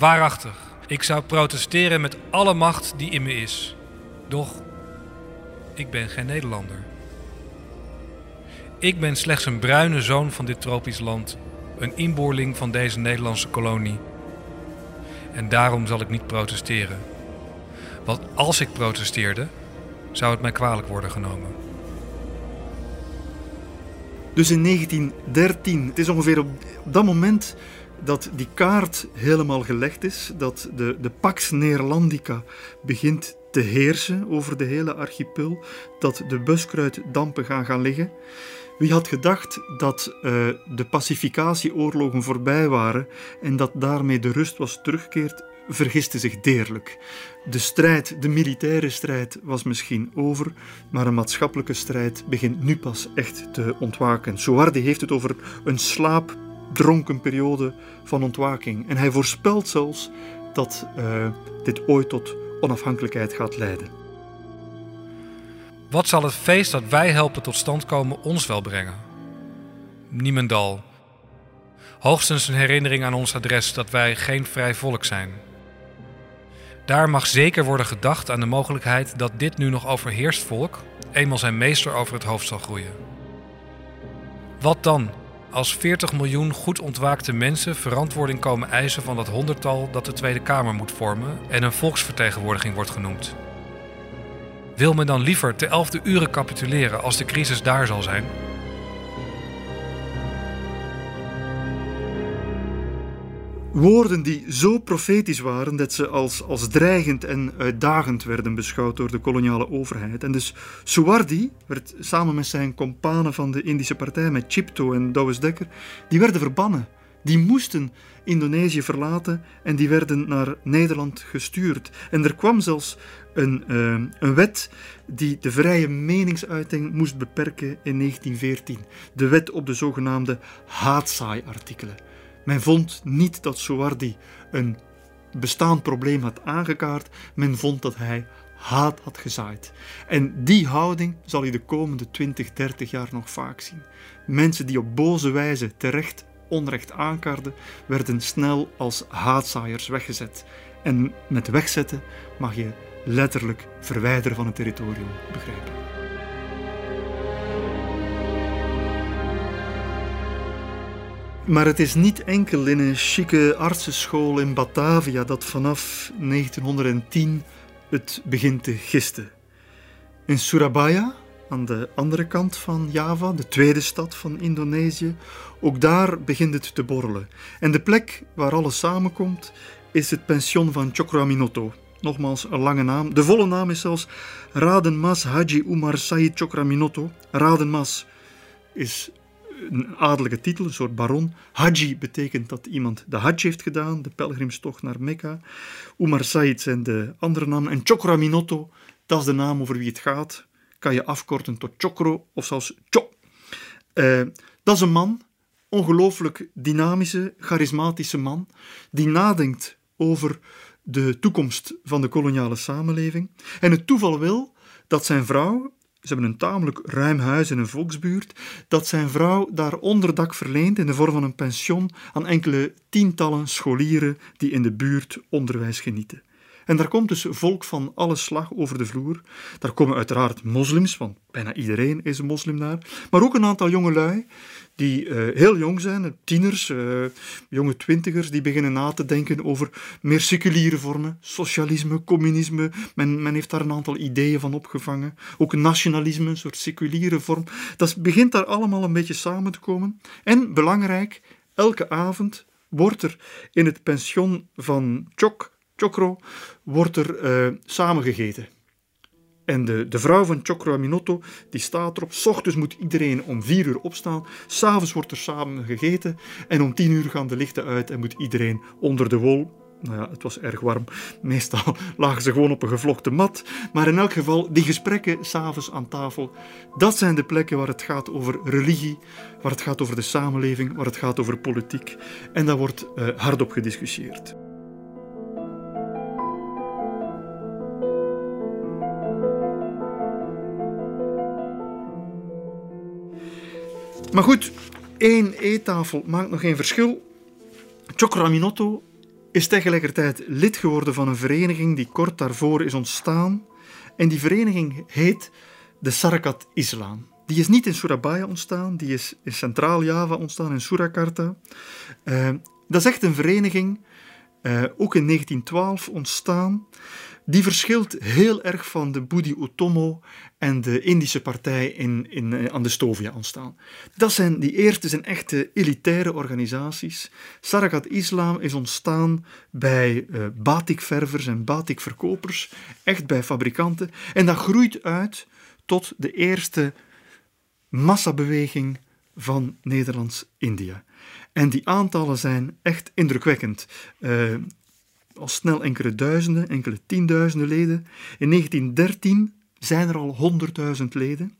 Waarachtig, ik zou protesteren met alle macht die in me is. Doch, ik ben geen Nederlander. Ik ben slechts een bruine zoon van dit tropisch land, een inboorling van deze Nederlandse kolonie. En daarom zal ik niet protesteren. Want als ik protesteerde, zou het mij kwalijk worden genomen.
Dus in 1913, het is ongeveer op dat moment dat die kaart helemaal gelegd is, dat de, de Pax Neerlandica begint te heersen over de hele archipel, dat de buskruiddampen gaan gaan liggen. Wie had gedacht dat uh, de pacificatieoorlogen voorbij waren en dat daarmee de rust was teruggekeerd, vergiste zich deerlijk. De strijd, de militaire strijd, was misschien over, maar een maatschappelijke strijd begint nu pas echt te ontwaken. Suardi heeft het over een slaap dronken periode van ontwaking. En hij voorspelt zelfs dat uh, dit ooit tot onafhankelijkheid gaat leiden.
Wat zal het feest dat wij helpen tot stand komen ons wel brengen? Niemendal. Hoogstens een herinnering aan ons adres dat wij geen vrij volk zijn. Daar mag zeker worden gedacht aan de mogelijkheid dat dit nu nog overheerst volk eenmaal zijn meester over het hoofd zal groeien. Wat dan als 40 miljoen goed ontwaakte mensen verantwoording komen eisen van dat honderdtal dat de Tweede Kamer moet vormen en een volksvertegenwoordiging wordt genoemd. Wil men dan liever te elfde uren capituleren als de crisis daar zal zijn?
Woorden die zo profetisch waren dat ze als, als dreigend en uitdagend werden beschouwd door de koloniale overheid. En dus Suwardi werd samen met zijn companen van de Indische partij, met Chipto en Douwes Dekker, die werden verbannen. Die moesten Indonesië verlaten en die werden naar Nederland gestuurd. En er kwam zelfs een, uh, een wet die de vrije meningsuiting moest beperken in 1914. De wet op de zogenaamde haatzaai-artikelen. Men vond niet dat Soardi een bestaand probleem had aangekaart, men vond dat hij haat had gezaaid. En die houding zal je de komende 20, 30 jaar nog vaak zien. Mensen die op boze wijze terecht onrecht aankaarden, werden snel als haatzaaiers weggezet. En met wegzetten mag je letterlijk verwijderen van het territorium begrijpen. Maar het is niet enkel in een chique artsenschool in Batavia dat vanaf 1910 het begint te gisten. In Surabaya, aan de andere kant van Java, de tweede stad van Indonesië, ook daar begint het te borrelen. En de plek waar alles samenkomt is het pension van Chokraminoto. Nogmaals een lange naam. De volle naam is zelfs Raden Mas Haji Umar Said Chokraminoto. Raden Mas is een adellijke titel, een soort baron. Haji betekent dat iemand de Hajj heeft gedaan, de pelgrimstocht naar Mekka. Umar Said zijn de andere namen. En Chokraminoto, dat is de naam over wie het gaat. Kan je afkorten tot Chokro of zelfs Cho. Uh, dat is een man, ongelooflijk dynamische, charismatische man, die nadenkt over de toekomst van de koloniale samenleving. En het toeval wil dat zijn vrouw, ze hebben een tamelijk ruim huis in een volksbuurt, dat zijn vrouw daar onderdak verleent in de vorm van een pension aan enkele tientallen scholieren die in de buurt onderwijs genieten. En daar komt dus volk van alle slag over de vloer. Daar komen uiteraard moslims, want bijna iedereen is een moslim daar. Maar ook een aantal jongelui die uh, heel jong zijn, tieners, uh, jonge twintigers, die beginnen na te denken over meer seculiere vormen, socialisme, communisme. Men, men heeft daar een aantal ideeën van opgevangen. Ook nationalisme, een soort seculiere vorm. Dat begint daar allemaal een beetje samen te komen. En belangrijk, elke avond wordt er in het pension van Chok Chokro, wordt er uh, samengegeten. En de, de vrouw van Chokro Aminotto, die staat erop. S ochtends moet iedereen om vier uur opstaan. S'avonds wordt er samen gegeten. En om tien uur gaan de lichten uit en moet iedereen onder de wol. Nou ja, het was erg warm. Meestal lagen ze gewoon op een gevlochten mat. Maar in elk geval, die gesprekken s'avonds aan tafel, dat zijn de plekken waar het gaat over religie, waar het gaat over de samenleving, waar het gaat over politiek. En daar wordt uh, hardop gediscussieerd. Maar goed, één eettafel maakt nog geen verschil. Chokraminotto is tegelijkertijd lid geworden van een vereniging die kort daarvoor is ontstaan. En die vereniging heet de Sarakat Islam. Die is niet in Surabaya ontstaan, die is in Centraal-Java ontstaan, in Surakarta. Uh, dat is echt een vereniging, uh, ook in 1912 ontstaan. Die verschilt heel erg van de Budi Utomo en de Indische partij in, in, eh, aan de Stovia ontstaan. Dat zijn, die eerste zijn echte elitaire organisaties. Sarakat Islam is ontstaan bij uh, batikververs en batikverkopers, echt bij fabrikanten. En dat groeit uit tot de eerste massabeweging van Nederlands-Indië. En die aantallen zijn echt indrukwekkend. Uh, al snel enkele duizenden, enkele tienduizenden leden. In 1913 zijn er al 100.000 leden.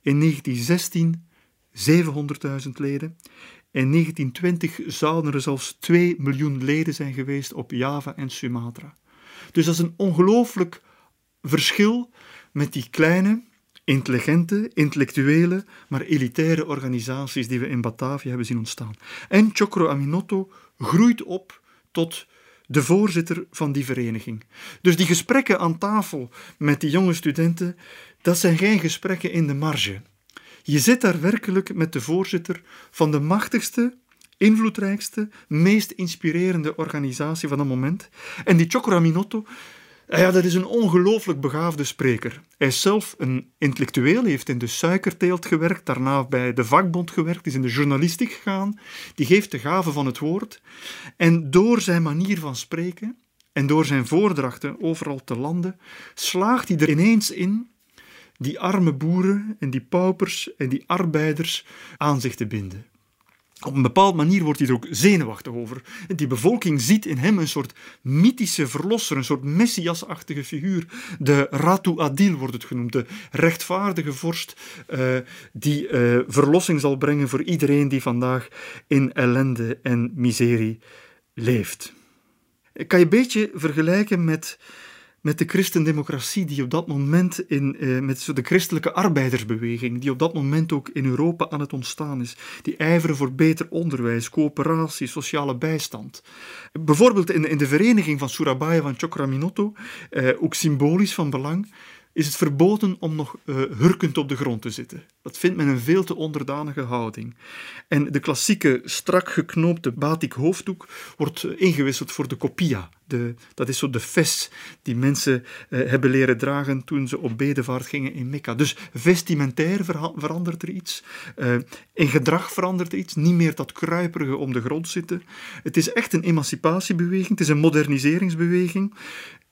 In 1916 700.000 leden. In 1920 zouden er zelfs 2 miljoen leden zijn geweest op Java en Sumatra. Dus dat is een ongelooflijk verschil met die kleine, intelligente, intellectuele, maar elitaire organisaties die we in Batavia hebben zien ontstaan. En Chokro Aminotto groeit op tot de voorzitter van die vereniging. Dus die gesprekken aan tafel met die jonge studenten, dat zijn geen gesprekken in de marge. Je zit daar werkelijk met de voorzitter van de machtigste, invloedrijkste, meest inspirerende organisatie van dat moment. En die Chokra Minotto, Ah ja, dat is een ongelooflijk begaafde spreker. Hij is zelf een intellectueel, heeft in de suikerteelt gewerkt, daarna bij de vakbond gewerkt, is in de journalistiek gegaan. Die geeft de gave van het woord. En door zijn manier van spreken en door zijn voordrachten overal te landen, slaagt hij er ineens in die arme boeren en die paupers en die arbeiders aan zich te binden. Op een bepaalde manier wordt hij er ook zenuwachtig over. Die bevolking ziet in hem een soort mythische verlosser, een soort messiasachtige figuur. De Ratu Adil wordt het genoemd, de rechtvaardige vorst uh, die uh, verlossing zal brengen voor iedereen die vandaag in ellende en miserie leeft. Ik kan je een beetje vergelijken met met de christendemocratie die op dat moment in, eh, met de christelijke arbeidersbeweging, die op dat moment ook in Europa aan het ontstaan is, die ijveren voor beter onderwijs, coöperatie, sociale bijstand. Bijvoorbeeld in, in de vereniging van Surabaya van Chokraminotto, eh, ook symbolisch van belang, is het verboden om nog uh, hurkend op de grond te zitten. Dat vindt men een veel te onderdanige houding. En de klassieke strak geknoopte batik hoofddoek wordt uh, ingewisseld voor de kopia. De, dat is zo de fes die mensen uh, hebben leren dragen toen ze op bedevaart gingen in Mekka. Dus vestimentair verandert er iets. in gedrag verandert er iets. Niet meer dat kruiperige om de grond zitten. Het is echt een emancipatiebeweging. Het is een moderniseringsbeweging.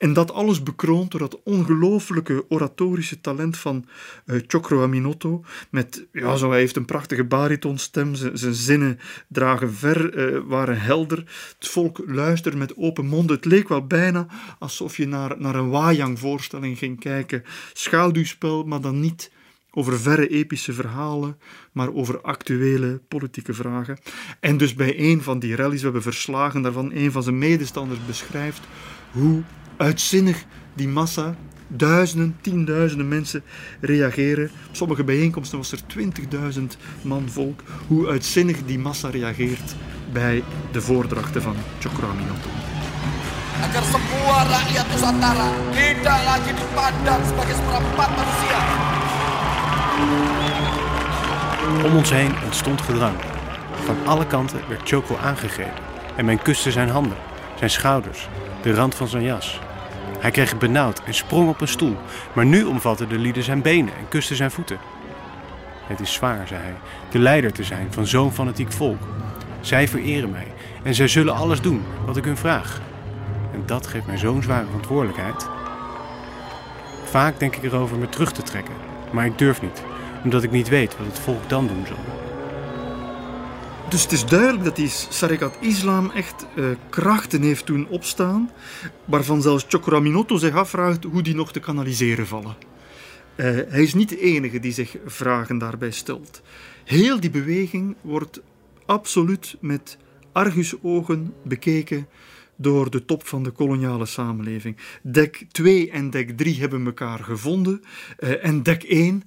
En dat alles bekroond door dat ongelooflijke oratorische talent van uh, Chokro Aminotto. Met, ja, zo, hij heeft een prachtige baritonstem, zijn zinnen dragen ver, uh, waren helder. Het volk luisterde met open mond. Het leek wel bijna alsof je naar, naar een Wajang-voorstelling ging kijken. Schaduwspel, maar dan niet over verre epische verhalen, maar over actuele politieke vragen. En dus bij een van die rallies, we hebben verslagen daarvan, een van zijn medestanders beschrijft hoe uitzinnig die massa, duizenden, tienduizenden mensen reageren. Op sommige bijeenkomsten was er 20.000 man volk. Hoe uitzinnig die massa reageert bij de voordrachten van Cokroaminoto. Agar semua rakyat Nusantara tidak lagi dipandang sebagai seperempat manusia.
Om ons heen ontstond gedrang. Van alle kanten werd Choco aangegrepen en men kuste zijn handen, zijn schouders, de rand van zijn jas. Hij kreeg benauwd en sprong op een stoel, maar nu omvatten de lieden zijn benen en kusten zijn voeten. Het is zwaar, zei hij, de leider te zijn van zo'n fanatiek volk. Zij vereren mij en zij zullen alles doen wat ik hun vraag. En dat geeft mij zo'n zware verantwoordelijkheid. Vaak denk ik erover me terug te trekken, maar ik durf niet, omdat ik niet weet wat het volk dan doen zal.
Dus het is duidelijk dat die Sarekat Islam echt uh, krachten heeft doen opstaan, waarvan zelfs Chokoraminotto zich afvraagt hoe die nog te kanaliseren vallen. Uh, hij is niet de enige die zich vragen daarbij stelt. Heel die beweging wordt absoluut met argusogen bekeken door de top van de koloniale samenleving. Dek 2 en dek 3 hebben elkaar gevonden uh, en dek 1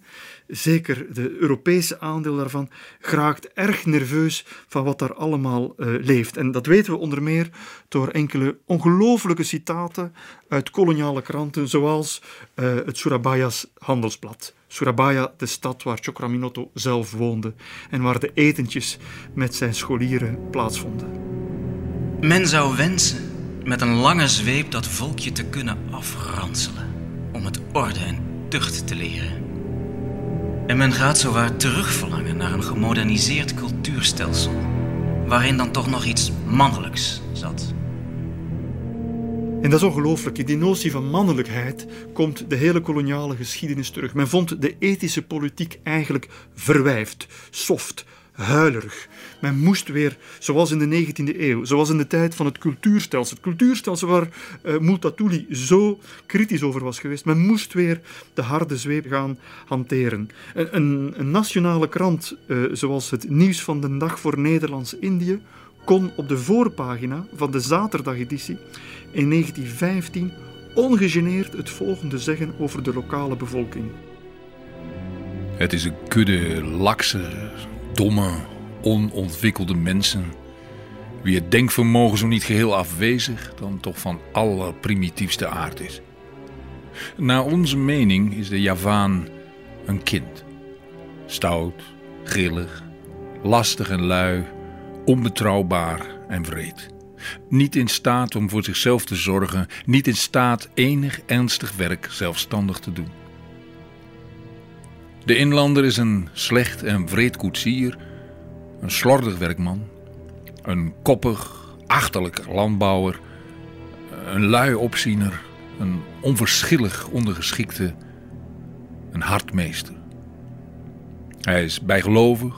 zeker de Europese aandeel daarvan, geraakt erg nerveus van wat daar allemaal uh, leeft. En dat weten we onder meer door enkele ongelooflijke citaten uit koloniale kranten, zoals uh, het Surabaya's handelsblad. Surabaya, de stad waar Chokraminotto zelf woonde en waar de etentjes met zijn scholieren plaatsvonden.
Men zou wensen met een lange zweep dat volkje te kunnen afranselen om het orde en tucht te leren. En men gaat zowaar terugverlangen naar een gemoderniseerd cultuurstelsel, waarin dan toch nog iets mannelijks zat.
En dat is ongelooflijk. In die notie van mannelijkheid komt de hele koloniale geschiedenis terug. Men vond de ethische politiek eigenlijk verwijfd, soft, huilerig. Men moest weer, zoals in de 19e eeuw, zoals in de tijd van het cultuurstelsel, het cultuurstelsel waar uh, Multatuli zo kritisch over was geweest, men moest weer de harde zweep gaan hanteren. Een, een, een nationale krant, uh, zoals het Nieuws van de Dag voor Nederlands-Indië, kon op de voorpagina van de zaterdageditie in 1915 ongegeneerd het volgende zeggen over de lokale bevolking.
Het is een kudde lakse, domme, onontwikkelde mensen. Wie het denkvermogen zo niet geheel afwezig, dan toch van allerprimitiefste aard is. Naar onze mening is de Javaan een kind. Stout, grillig, lastig en lui, onbetrouwbaar en wreed. Niet in staat om voor zichzelf te zorgen, niet in staat enig ernstig werk zelfstandig te doen. De inlander is een slecht en vreed koetsier, een slordig werkman, een koppig, achterlijk landbouwer, een lui opziener, een onverschillig ondergeschikte, een hartmeester. Hij is bijgelovig,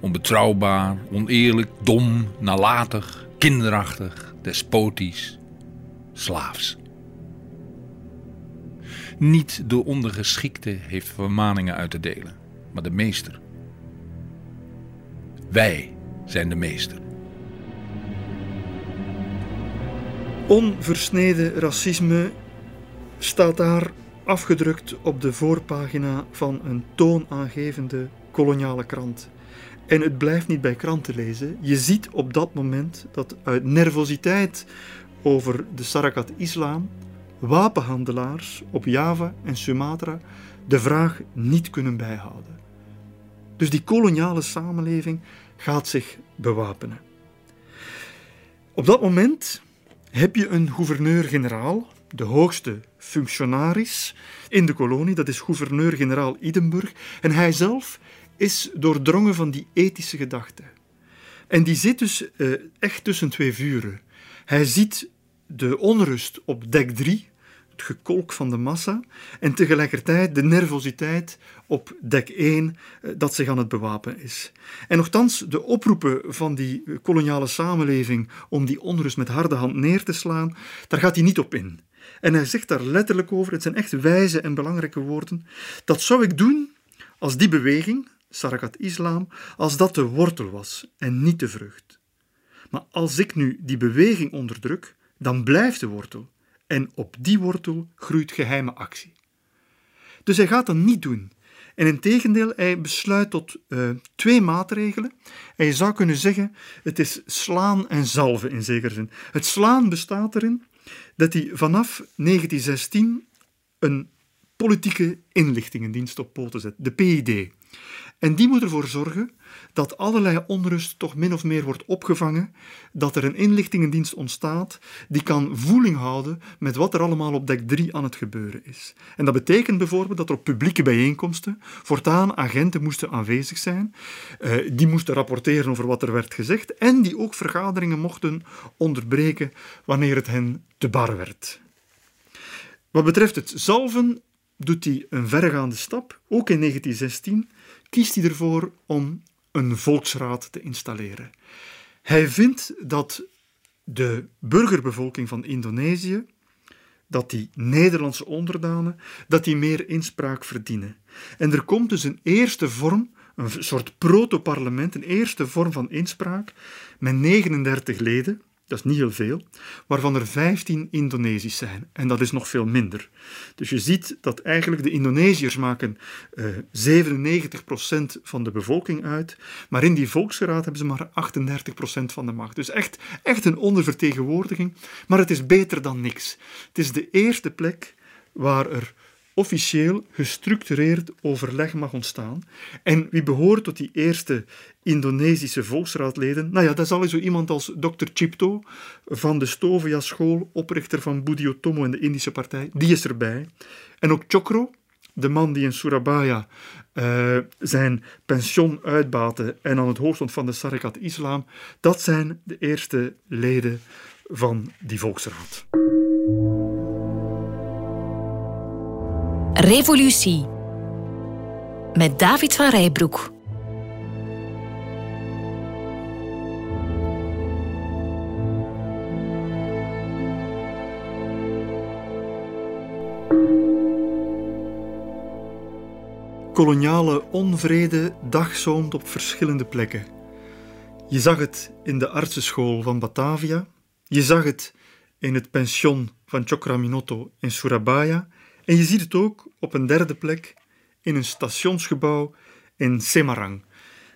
onbetrouwbaar, oneerlijk, dom, nalatig, kinderachtig, despotisch, slaafs. Niet de ondergeschikte heeft vermaningen uit te delen, maar de meester. Wij zijn de meester.
Onversneden racisme staat daar afgedrukt op de voorpagina van een toonaangevende koloniale krant. En het blijft niet bij kranten lezen. Je ziet op dat moment dat uit nervositeit over de Sarakat Islam wapenhandelaars op Java en Sumatra de vraag niet kunnen bijhouden. Dus die koloniale samenleving gaat zich bewapenen. Op dat moment heb je een gouverneur-generaal, de hoogste functionaris in de kolonie, dat is gouverneur-generaal Idenburg, en hij zelf is doordrongen van die ethische gedachte. En die zit dus uh, echt tussen twee vuren. Hij ziet de onrust op dek 3, gekolk van de massa, en tegelijkertijd de nervositeit op dek 1 uh, dat zich aan het bewapen is. En nogthans, de oproepen van die koloniale samenleving om die onrust met harde hand neer te slaan, daar gaat hij niet op in. En hij zegt daar letterlijk over, het zijn echt wijze en belangrijke woorden, dat zou ik doen als die beweging, Sarakat Islam, als dat de wortel was en niet de vrucht. Maar als ik nu die beweging onderdruk, dan blijft de wortel. En op die wortel groeit geheime actie. Dus hij gaat dat niet doen. En in tegendeel, hij besluit tot uh, twee maatregelen. En je zou kunnen zeggen, het is slaan en zalven in zekere zin. Het slaan bestaat erin dat hij vanaf 1916 een politieke inlichtingendienst op poten zet, de PID. En die moet ervoor zorgen dat allerlei onrust toch min of meer wordt opgevangen, dat er een inlichtingendienst ontstaat die kan voeling houden met wat er allemaal op dek 3 aan het gebeuren is. En dat betekent bijvoorbeeld dat er op publieke bijeenkomsten voortaan agenten moesten aanwezig zijn, eh, die moesten rapporteren over wat er werd gezegd en die ook vergaderingen mochten onderbreken wanneer het hen te bar werd. Wat betreft het zalven doet hij een verregaande stap, ook in 1916 kiest hij ervoor om een volksraad te installeren. Hij vindt dat de burgerbevolking van Indonesië, dat die Nederlandse onderdanen, dat die meer inspraak verdienen. En er komt dus een eerste vorm, een soort proto-parlement, een eerste vorm van inspraak met 39 leden, dat is niet heel veel, waarvan er 15 Indonesisch zijn. En dat is nog veel minder. Dus je ziet dat eigenlijk de Indonesiërs maken uh, 97% van de bevolking uit, maar in die volksraad hebben ze maar 38% van de macht. Dus echt, echt een ondervertegenwoordiging, maar het is beter dan niks. Het is de eerste plek waar er officieel gestructureerd overleg mag ontstaan. En wie behoort tot die eerste Indonesische volksraadleden? Nou ja, dat is al zo iemand als Dr. Chipto van de Stovia School, oprichter van Budiotomo en de Indische Partij. Die is erbij. En ook Chokro, de man die in Surabaya uh, zijn pensioen uitbaatte en aan het hoofd stond van de Sarikat Islam, dat zijn de eerste leden van die volksraad.
Revolutie met David van Rijbroek.
Koloniale onvrede dagzoomt op verschillende plekken. Je zag het in de artsenschool van Batavia, je zag het in het pension van Chokraminoto in Surabaya en je ziet het ook op een derde plek in een stationsgebouw in Semarang.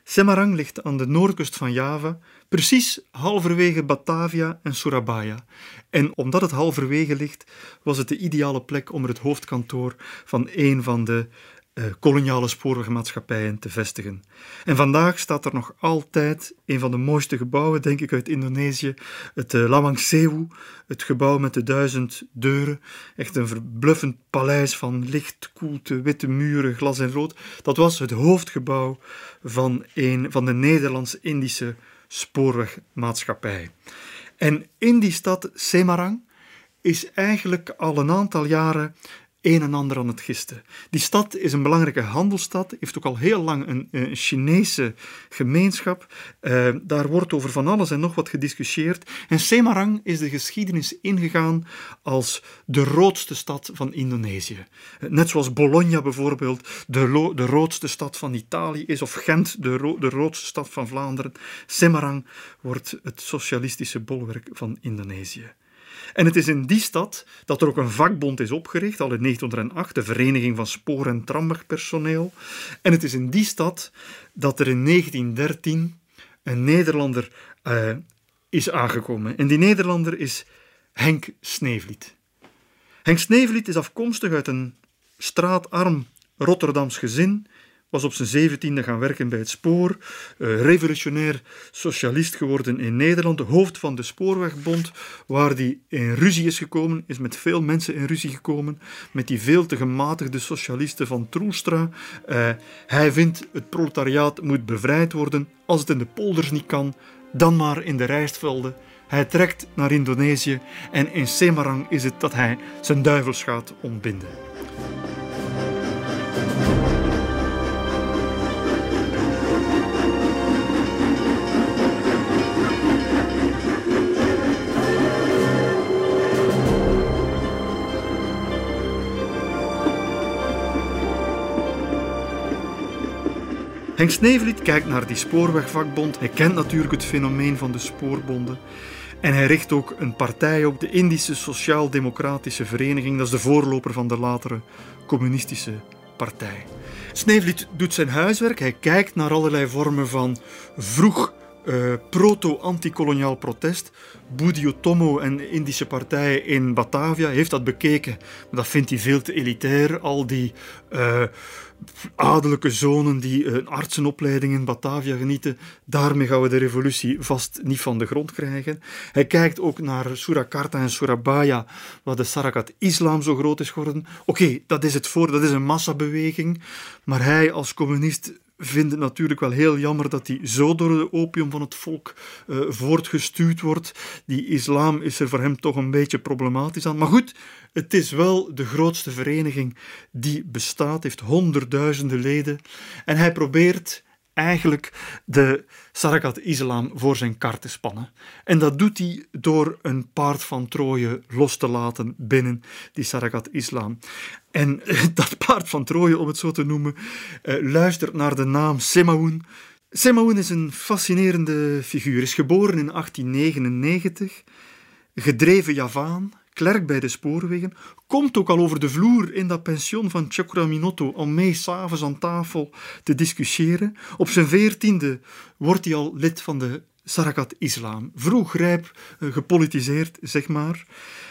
Semarang ligt aan de noordkust van Java, precies halverwege Batavia en Surabaya. En omdat het halverwege ligt, was het de ideale plek om er het hoofdkantoor van een van de uh, koloniale spoorwegmaatschappijen te vestigen. En vandaag staat er nog altijd een van de mooiste gebouwen, denk ik, uit Indonesië, het uh, Lawang Sewu, het gebouw met de duizend deuren. Echt een verbluffend paleis van licht, koelte, witte muren, glas en rood. Dat was het hoofdgebouw van een van de Nederlands-Indische spoorwegmaatschappij. En in die stad Semarang is eigenlijk al een aantal jaren een en ander aan het gisten. Die stad is een belangrijke handelsstad, heeft ook al heel lang een, Chinese gemeenschap. Uh, daar wordt over van alles en nog wat gediscussieerd. En Semarang is de geschiedenis ingegaan als de roodste stad van Indonesië. Net zoals Bologna bijvoorbeeld de, de roodste stad van Italië is, of Gent de, de roodste stad van Vlaanderen. Semarang wordt het socialistische bolwerk van Indonesië. En het is in die stad dat er ook een vakbond is opgericht, al in 1908, de Vereniging van Spoor- en Tramwegpersoneel. En het is in die stad dat er in 1913 een Nederlander uh, is aangekomen. En die Nederlander is Henk Sneevliet. Henk Sneevliet is afkomstig uit een straatarm Rotterdams gezin was op zijn zeventiende gaan werken bij het spoor, uh, revolutionair socialist geworden in Nederland, hoofd van de Spoorwegbond, waar hij in ruzie is gekomen, is met veel mensen in ruzie gekomen, met die veel te gematigde socialisten van Troelstra. Uh, hij vindt het proletariaat moet bevrijd worden, als het in de polders niet kan, dan maar in de rijstvelden. Hij trekt naar Indonesië en in Semarang is het dat hij zijn duivels gaat ontbinden. Henk Sneevliet kijkt naar die spoorwegvakbond. Hij kent natuurlijk het fenomeen van de spoorbonden. En hij richt ook een partij op, de Indische Sociaal-Democratische Vereniging. Dat is de voorloper van de latere communistische partij. Sneevliet doet zijn huiswerk. Hij kijkt naar allerlei vormen van vroeg uh, proto-antikoloniaal protest. Budiotomo en de Indische partij in Batavia heeft dat bekeken. Maar dat vindt hij veel te elitair. Al die uh, adellijke zonen die een artsenopleiding in Batavia genieten, daarmee gaan we de revolutie vast niet van de grond krijgen. Hij kijkt ook naar Surakarta en Surabaya, waar de Sarakat-islam zo groot is geworden. Oké, dat is het voor, dat is een massabeweging, maar hij als communist vindt het natuurlijk wel heel jammer dat hij zo door de opium van het volk uh, voortgestuurd wordt. Die islam is er voor hem toch een beetje problematisch aan. Maar goed, het is wel de grootste vereniging die bestaat, heeft honderdduizenden leden. En hij probeert eigenlijk de Sarakat-islam voor zijn kar te spannen. En dat doet hij door een paard van Troje los te laten binnen die Sarakat-islam. En dat paard van Troje, om het zo te noemen, eh, luistert naar de naam Semaun. Semaun is een fascinerende figuur. Is geboren in 1899, gedreven Javaan, klerk bij de spoorwegen, komt ook al over de vloer in dat pension van Minotto om mee s'avonds aan tafel te discussiëren. Op zijn veertiende wordt hij al lid van de Sarakat-islam. Vroeg rijp uh, gepolitiseerd, zeg maar.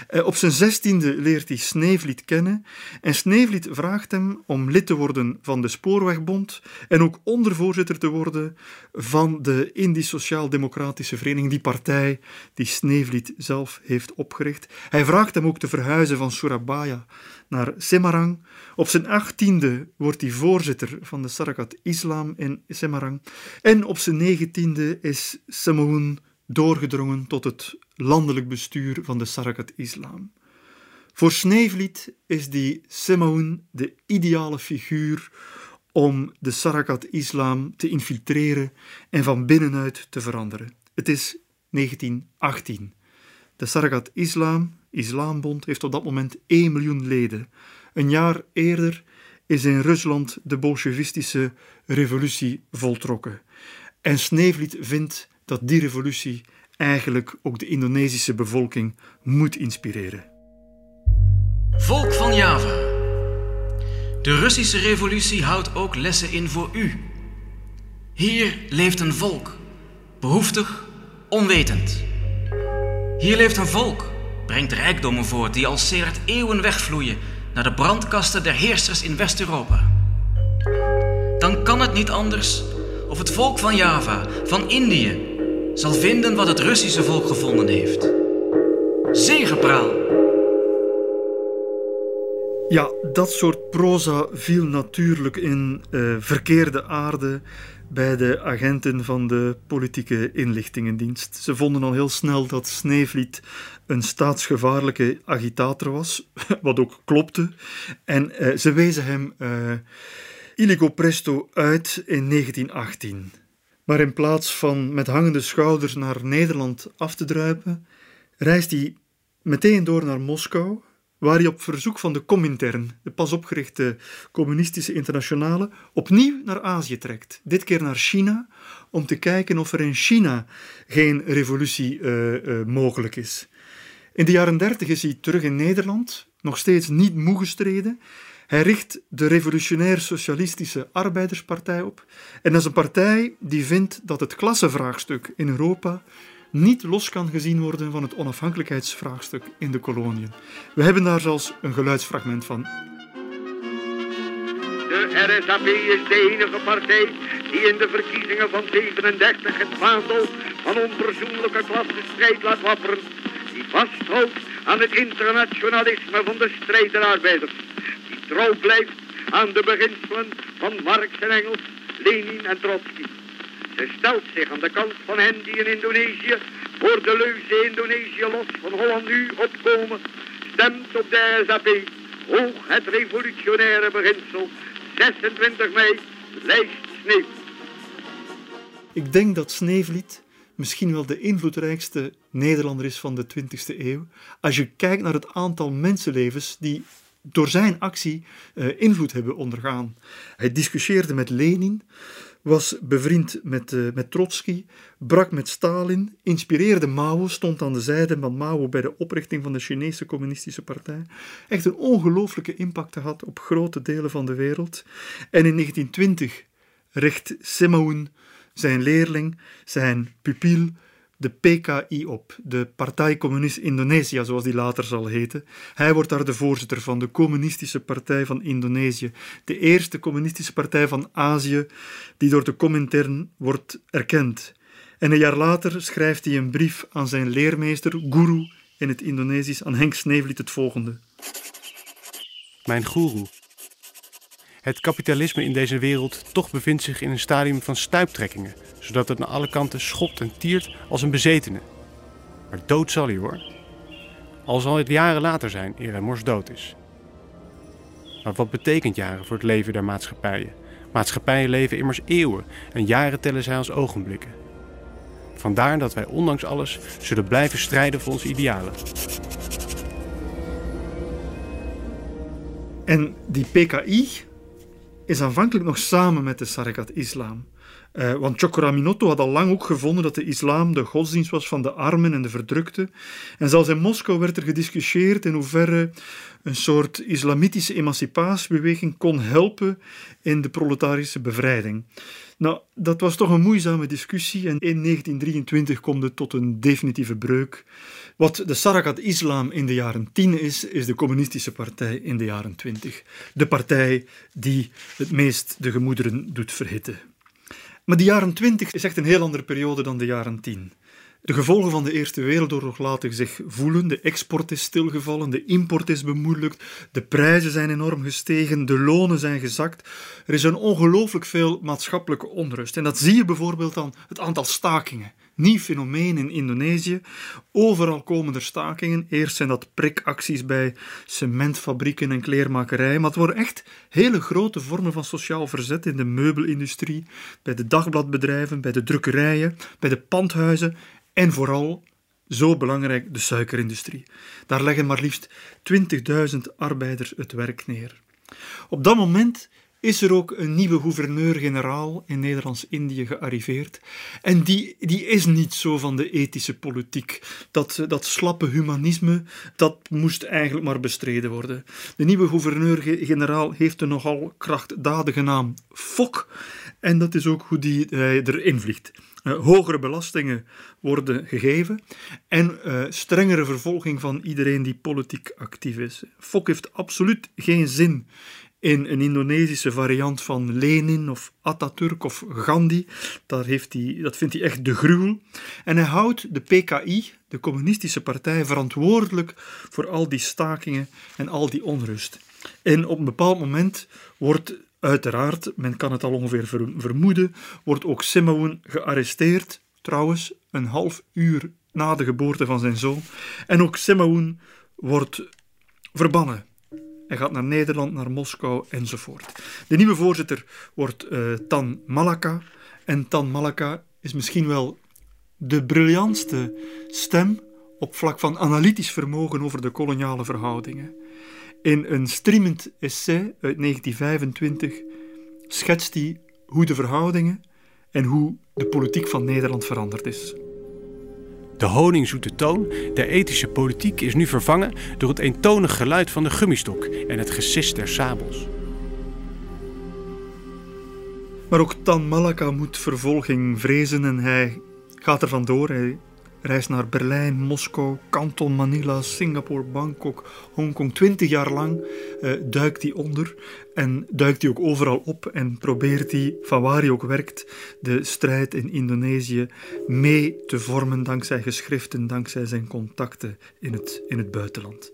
Uh, op zijn zestiende leert hij Sneevliet kennen. En Sneevliet vraagt hem om lid te worden van de Spoorwegbond en ook ondervoorzitter te worden van de Indisch Sociaal-Democratische Vereniging, die partij die Sneevliet zelf heeft opgericht. Hij vraagt hem ook te verhuizen van Surabaya naar Semarang. Op zijn achttiende wordt hij voorzitter van de Sarakat Islam in Semarang. En op zijn negentiende is Samoun doorgedrongen tot het landelijk bestuur van de Sarakat Islam. Voor Sneevliet is die Semaun de ideale figuur om de Sarakat Islam te infiltreren en van binnenuit te veranderen. Het is 1918. De Sarakat Islam, Islambond, heeft op dat moment 1 miljoen leden. Een jaar eerder is in Rusland de bolsjewistische revolutie voltrokken. En Sneevliet vindt dat die revolutie eigenlijk ook de Indonesische bevolking moet inspireren.
Volk van Java. De Russische revolutie houdt ook lessen in voor u. Hier leeft een volk, behoeftig, onwetend. Hier leeft een volk, brengt rijkdommen voort die al sedert eeuwen wegvloeien naar de brandkasten der heersers in West-Europa. het niet anders of het volk van Java, van Indië, zal vinden wat het Russische volk gevonden heeft. Zegepraal!
Ja, dat soort proza viel natuurlijk in uh, verkeerde aarde bij de agenten van de politieke inlichtingendienst. Ze vonden al heel snel dat Sneevliet een staatsgevaarlijke agitator was, wat ook klopte. En uh, ze wezen hem uh, illico presto uit in 1918. Maar in plaats van met hangende schouders naar Nederland af te druipen, reist hij meteen door naar Moskou, waar hij op verzoek van de Comintern, de pas opgerichte communistische internationale, opnieuw naar Azië trekt. Dit keer naar China, om te kijken of er in China geen revolutie uh, uh, mogelijk is. In de jaren dertig is hij terug in Nederland, nog steeds niet moe gestreden. Hij richt de Revolutionair Socialistische Arbeiderspartij op. En dat is een partij die vindt dat het klassenvraagstuk in Europa niet los kan gezien worden van het onafhankelijkheidsvraagstuk in de koloniën. We hebben daar zelfs een geluidsfragment van.
De RSAP is de enige partij die in de verkiezingen van 37 het vaandel van onverzoenlijke klassenstrijd laat wapperen. Die vasthoudt aan het internationalisme van de strijderarbeiders trouw blijft aan de beginselen van Marx en Engels, Lenin en Trotsky. Ze stelt zich aan de kant van hen die in Indonesië voor de leuze Indonesië los van Holland nu opkomen, stemt op de SAP, hoog het revolutionaire beginsel, 26 mei, lijst Sneeuw.
Ik denk dat Sneevliet misschien wel de invloedrijkste Nederlander is van de 20e eeuw. Als je kijkt naar het aantal mensenlevens die door zijn actie uh, invloed hebben ondergaan. Hij discussieerde met Lenin, was bevriend met, uh, met Trotsky, brak met Stalin, inspireerde Mao, stond aan de zijde van Mao bij de oprichting van de Chinese Communistische Partij. Echt een ongelooflijke impact gehad op grote delen van de wereld. En in 1920 richt Semaun zijn leerling, zijn pupil, de PKI op, de Partij Communist Indonesië, zoals die later zal heten. Hij wordt daar de voorzitter van de Communistische Partij van Indonesië, de eerste communistische partij van Azië die door de Comintern wordt erkend. En een jaar later schrijft hij een brief aan zijn leermeester, guru in het Indonesisch, aan Henk Sneevliet het volgende.
Mijn guru. Het kapitalisme in deze wereld toch bevindt zich in een stadium van stuiptrekkingen zodat het naar alle kanten schopt en tiert als een bezetene. Maar dood zal hij hoor. Al zal het jaren later zijn eer hij mors dood is. Maar wat betekent jaren voor het leven der maatschappijen? Maatschappijen leven immers eeuwen en jaren tellen zij als ogenblikken. Vandaar dat wij ondanks alles zullen blijven strijden voor onze idealen.
En die PKI is aanvankelijk nog samen met de Sarakat Islam. Uh, want Chokoraminotto had al lang ook gevonden dat de islam de godsdienst was van de armen en de verdrukten. En zelfs in Moskou werd er gediscussieerd in hoeverre een soort islamitische emancipatiebeweging kon helpen in de proletarische bevrijding. Nou, dat was toch een moeizame discussie en in 1923 komt het tot een definitieve breuk. Wat de Sarakat Islam in de jaren 10 is, is de communistische partij in de jaren 20. De partij die het meest de gemoederen doet verhitten. Maar de jaren 20 is echt een heel andere periode dan de jaren 10. De gevolgen van de Eerste Wereldoorlog laten zich voelen. De export is stilgevallen, de import is bemoeilijkt, de prijzen zijn enorm gestegen, de lonen zijn gezakt. Er is een ongelooflijk veel maatschappelijke onrust. En dat zie je bijvoorbeeld aan het aantal stakingen. Nieuw fenomeen in Indonesië. Overal komen er stakingen. Eerst zijn dat prikacties bij cementfabrieken en kleermakerijen, maar het worden echt hele grote vormen van sociaal verzet in de meubelindustrie, bij de dagbladbedrijven, bij de drukkerijen, bij de pandhuizen en vooral, zo belangrijk, de suikerindustrie. Daar leggen maar liefst 20.000 arbeiders het werk neer. Op dat moment is er ook een nieuwe gouverneur-generaal in Nederlands-Indië gearriveerd. En die, die is niet zo van de ethische politiek. Dat, dat slappe humanisme, dat moest eigenlijk maar bestreden worden. De nieuwe gouverneur-generaal heeft een nogal krachtdadige naam, Fok. En dat is ook hoe die, hij erin vliegt. Uh, hogere belastingen worden gegeven en uh, strengere vervolging van iedereen die politiek actief is. Fok heeft absoluut geen zin in een Indonesische variant van Lenin of Atatürk of Gandhi. Daar heeft hij, dat vindt hij echt de gruwel. En hij houdt de PKI, de communistische partij, verantwoordelijk voor al die stakingen en al die onrust. En op een bepaald moment wordt uiteraard, men kan het al ongeveer vermoeden, wordt ook Simaun gearresteerd, trouwens een half uur na de geboorte van zijn zoon. En ook Simaun wordt verbannen hij gaat naar Nederland, naar Moskou enzovoort. De nieuwe voorzitter wordt uh, Tan Malaka. En Tan Malaka is misschien wel de briljantste stem op vlak van analytisch vermogen over de koloniale verhoudingen. In een streamend essay uit 1925 schetst hij hoe de verhoudingen en hoe de politiek van Nederland veranderd is.
De honingzoete toon der ethische politiek is nu vervangen door het eentonig geluid van de gummistok en het gesis der sabels.
Maar ook Tan Malaka moet vervolging vrezen en hij gaat er vandoor. Hij reist naar Berlijn, Moskou, Kanton, Manila, Singapore, Bangkok, Hongkong. Twintig jaar lang uh, duikt hij onder en duikt hij ook overal op en probeert hij, van waar hij ook werkt, de strijd in Indonesië mee te vormen dankzij geschriften, dankzij zijn contacten in het, in het buitenland.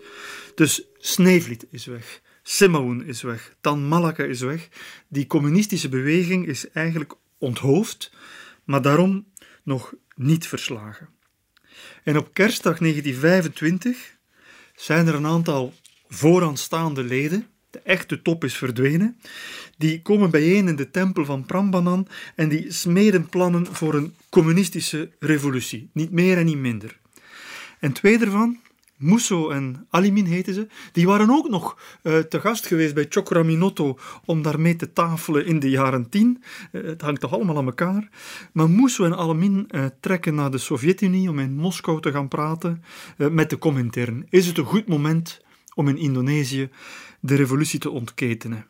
Dus Sneevliet is weg. Simaun is weg, Tan Malaka is weg. Die communistische beweging is eigenlijk onthoofd, maar daarom nog niet verslagen. En op kerstdag 1925 zijn er een aantal vooraanstaande leden, de echte top is verdwenen, die komen bijeen in de tempel van Prambanan en die smeden plannen voor een communistische revolutie. Niet meer en niet minder. En twee daarvan, Musso en Alimin heten ze, die waren ook nog uh, te gast geweest bij Chokraminoto om daarmee te tafelen in de jaren tien. Uh, het hangt toch allemaal aan elkaar. Maar Musso en Alimin uh, trekken naar de Sovjet-Unie om in Moskou te gaan praten met de Comintern. Is het een goed moment om in Indonesië de revolutie te ontketenen?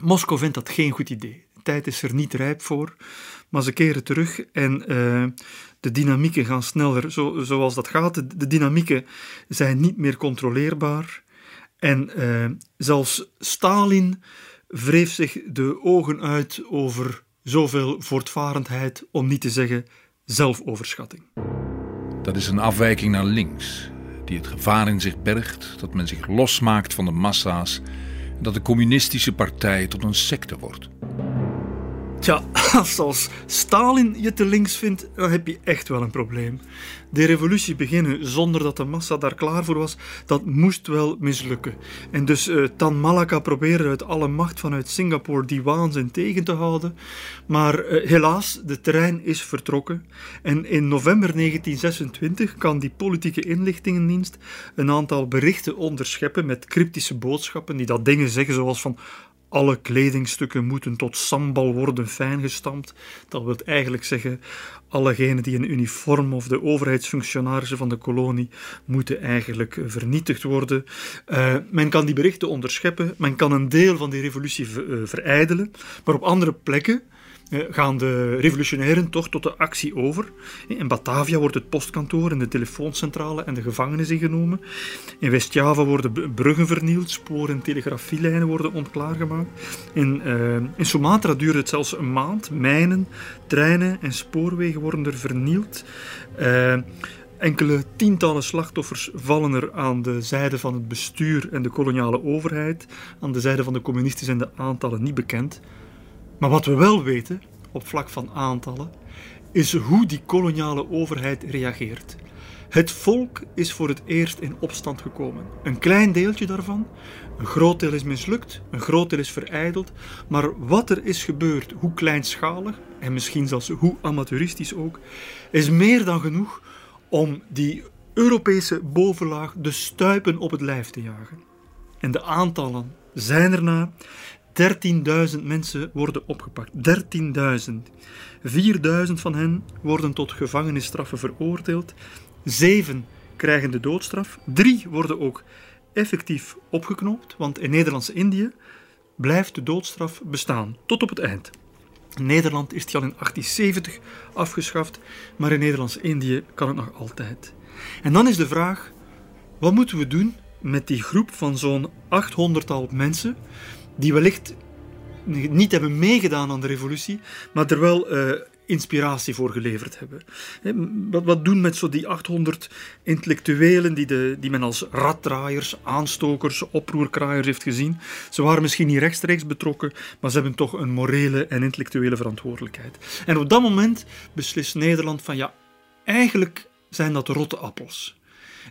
Moskou vindt dat geen goed idee. De tijd is er niet rijp voor, maar ze keren terug en de dynamieken gaan sneller, zo, zoals dat gaat. De, dynamieken zijn niet meer controleerbaar. En uh, zelfs Stalin wreef zich de ogen uit over zoveel voortvarendheid, om niet te zeggen zelfoverschatting.
Dat is een afwijking naar links, die het gevaar in zich bergt dat men zich losmaakt van de massa's en dat de communistische partij tot een secte wordt.
Tja, als Stalin je te links vindt, dan heb je echt wel een probleem. De revolutie beginnen zonder dat de massa daar klaar voor was, dat moest wel mislukken. En dus uh, Tan Malaka probeerde uit alle macht vanuit Singapore die waanzin tegen te houden. Maar uh, helaas, de trein is vertrokken. En in november 1926 kan die politieke inlichtingendienst een aantal berichten onderscheppen met cryptische boodschappen die dat dingen zeggen zoals van alle kledingstukken moeten tot sambal worden fijngestampt. Dat wil eigenlijk zeggen, allegenen die een uniform of de overheidsfunctionarissen van de kolonie moeten eigenlijk vernietigd worden. Uh, men kan die berichten onderscheppen, men kan een deel van die revolutie verijdelen, maar op andere plekken eh, gaan de revolutionairen toch tot de actie over. In Batavia wordt het postkantoor en de telefooncentrale en de gevangenis ingenomen. In West-Java worden bruggen vernield, sporen en telegrafielijnen worden ontklaargemaakt. In, uh, in Sumatra duurt het zelfs een maand. Mijnen, treinen en spoorwegen worden er vernield. Enkele tientallen slachtoffers vallen er aan de zijde van het bestuur en de koloniale overheid. Aan de zijde van de communisten zijn de aantallen niet bekend. Maar wat we wel weten, op vlak van aantallen, is hoe die koloniale overheid reageert. Het volk is voor het eerst in opstand gekomen. Een klein deeltje daarvan, een groot deel is mislukt, een groot deel is verijdeld, maar wat er is gebeurd, hoe kleinschalig en misschien zelfs hoe amateuristisch ook, is meer dan genoeg om die Europese bovenlaag de stuipen op het lijf te jagen. En de aantallen zijn erna 13.000 mensen worden opgepakt. 13.000. 4.000 van hen worden tot gevangenisstraffen veroordeeld. 7 krijgen de doodstraf. 3 worden ook effectief opgeknoopt, want in Nederlands-Indië blijft de doodstraf bestaan tot op het eind. In Nederland is die al in 1870 afgeschaft, maar in Nederlands-Indië kan het nog altijd. En dan is de vraag: wat moeten we doen met die groep van zo'n 800-tal mensen die wellicht niet hebben meegedaan aan de revolutie, maar er wel uh, inspiratie voor geleverd hebben. Wat, wat doen met zo die 800 intellectuelen die, de, die men als raddraaiers, aanstokers, oproerkraaiers heeft gezien? Ze waren misschien niet rechtstreeks betrokken, maar ze hebben toch een morele en intellectuele verantwoordelijkheid. En op dat moment beslist Nederland van ja, eigenlijk zijn dat rotte appels.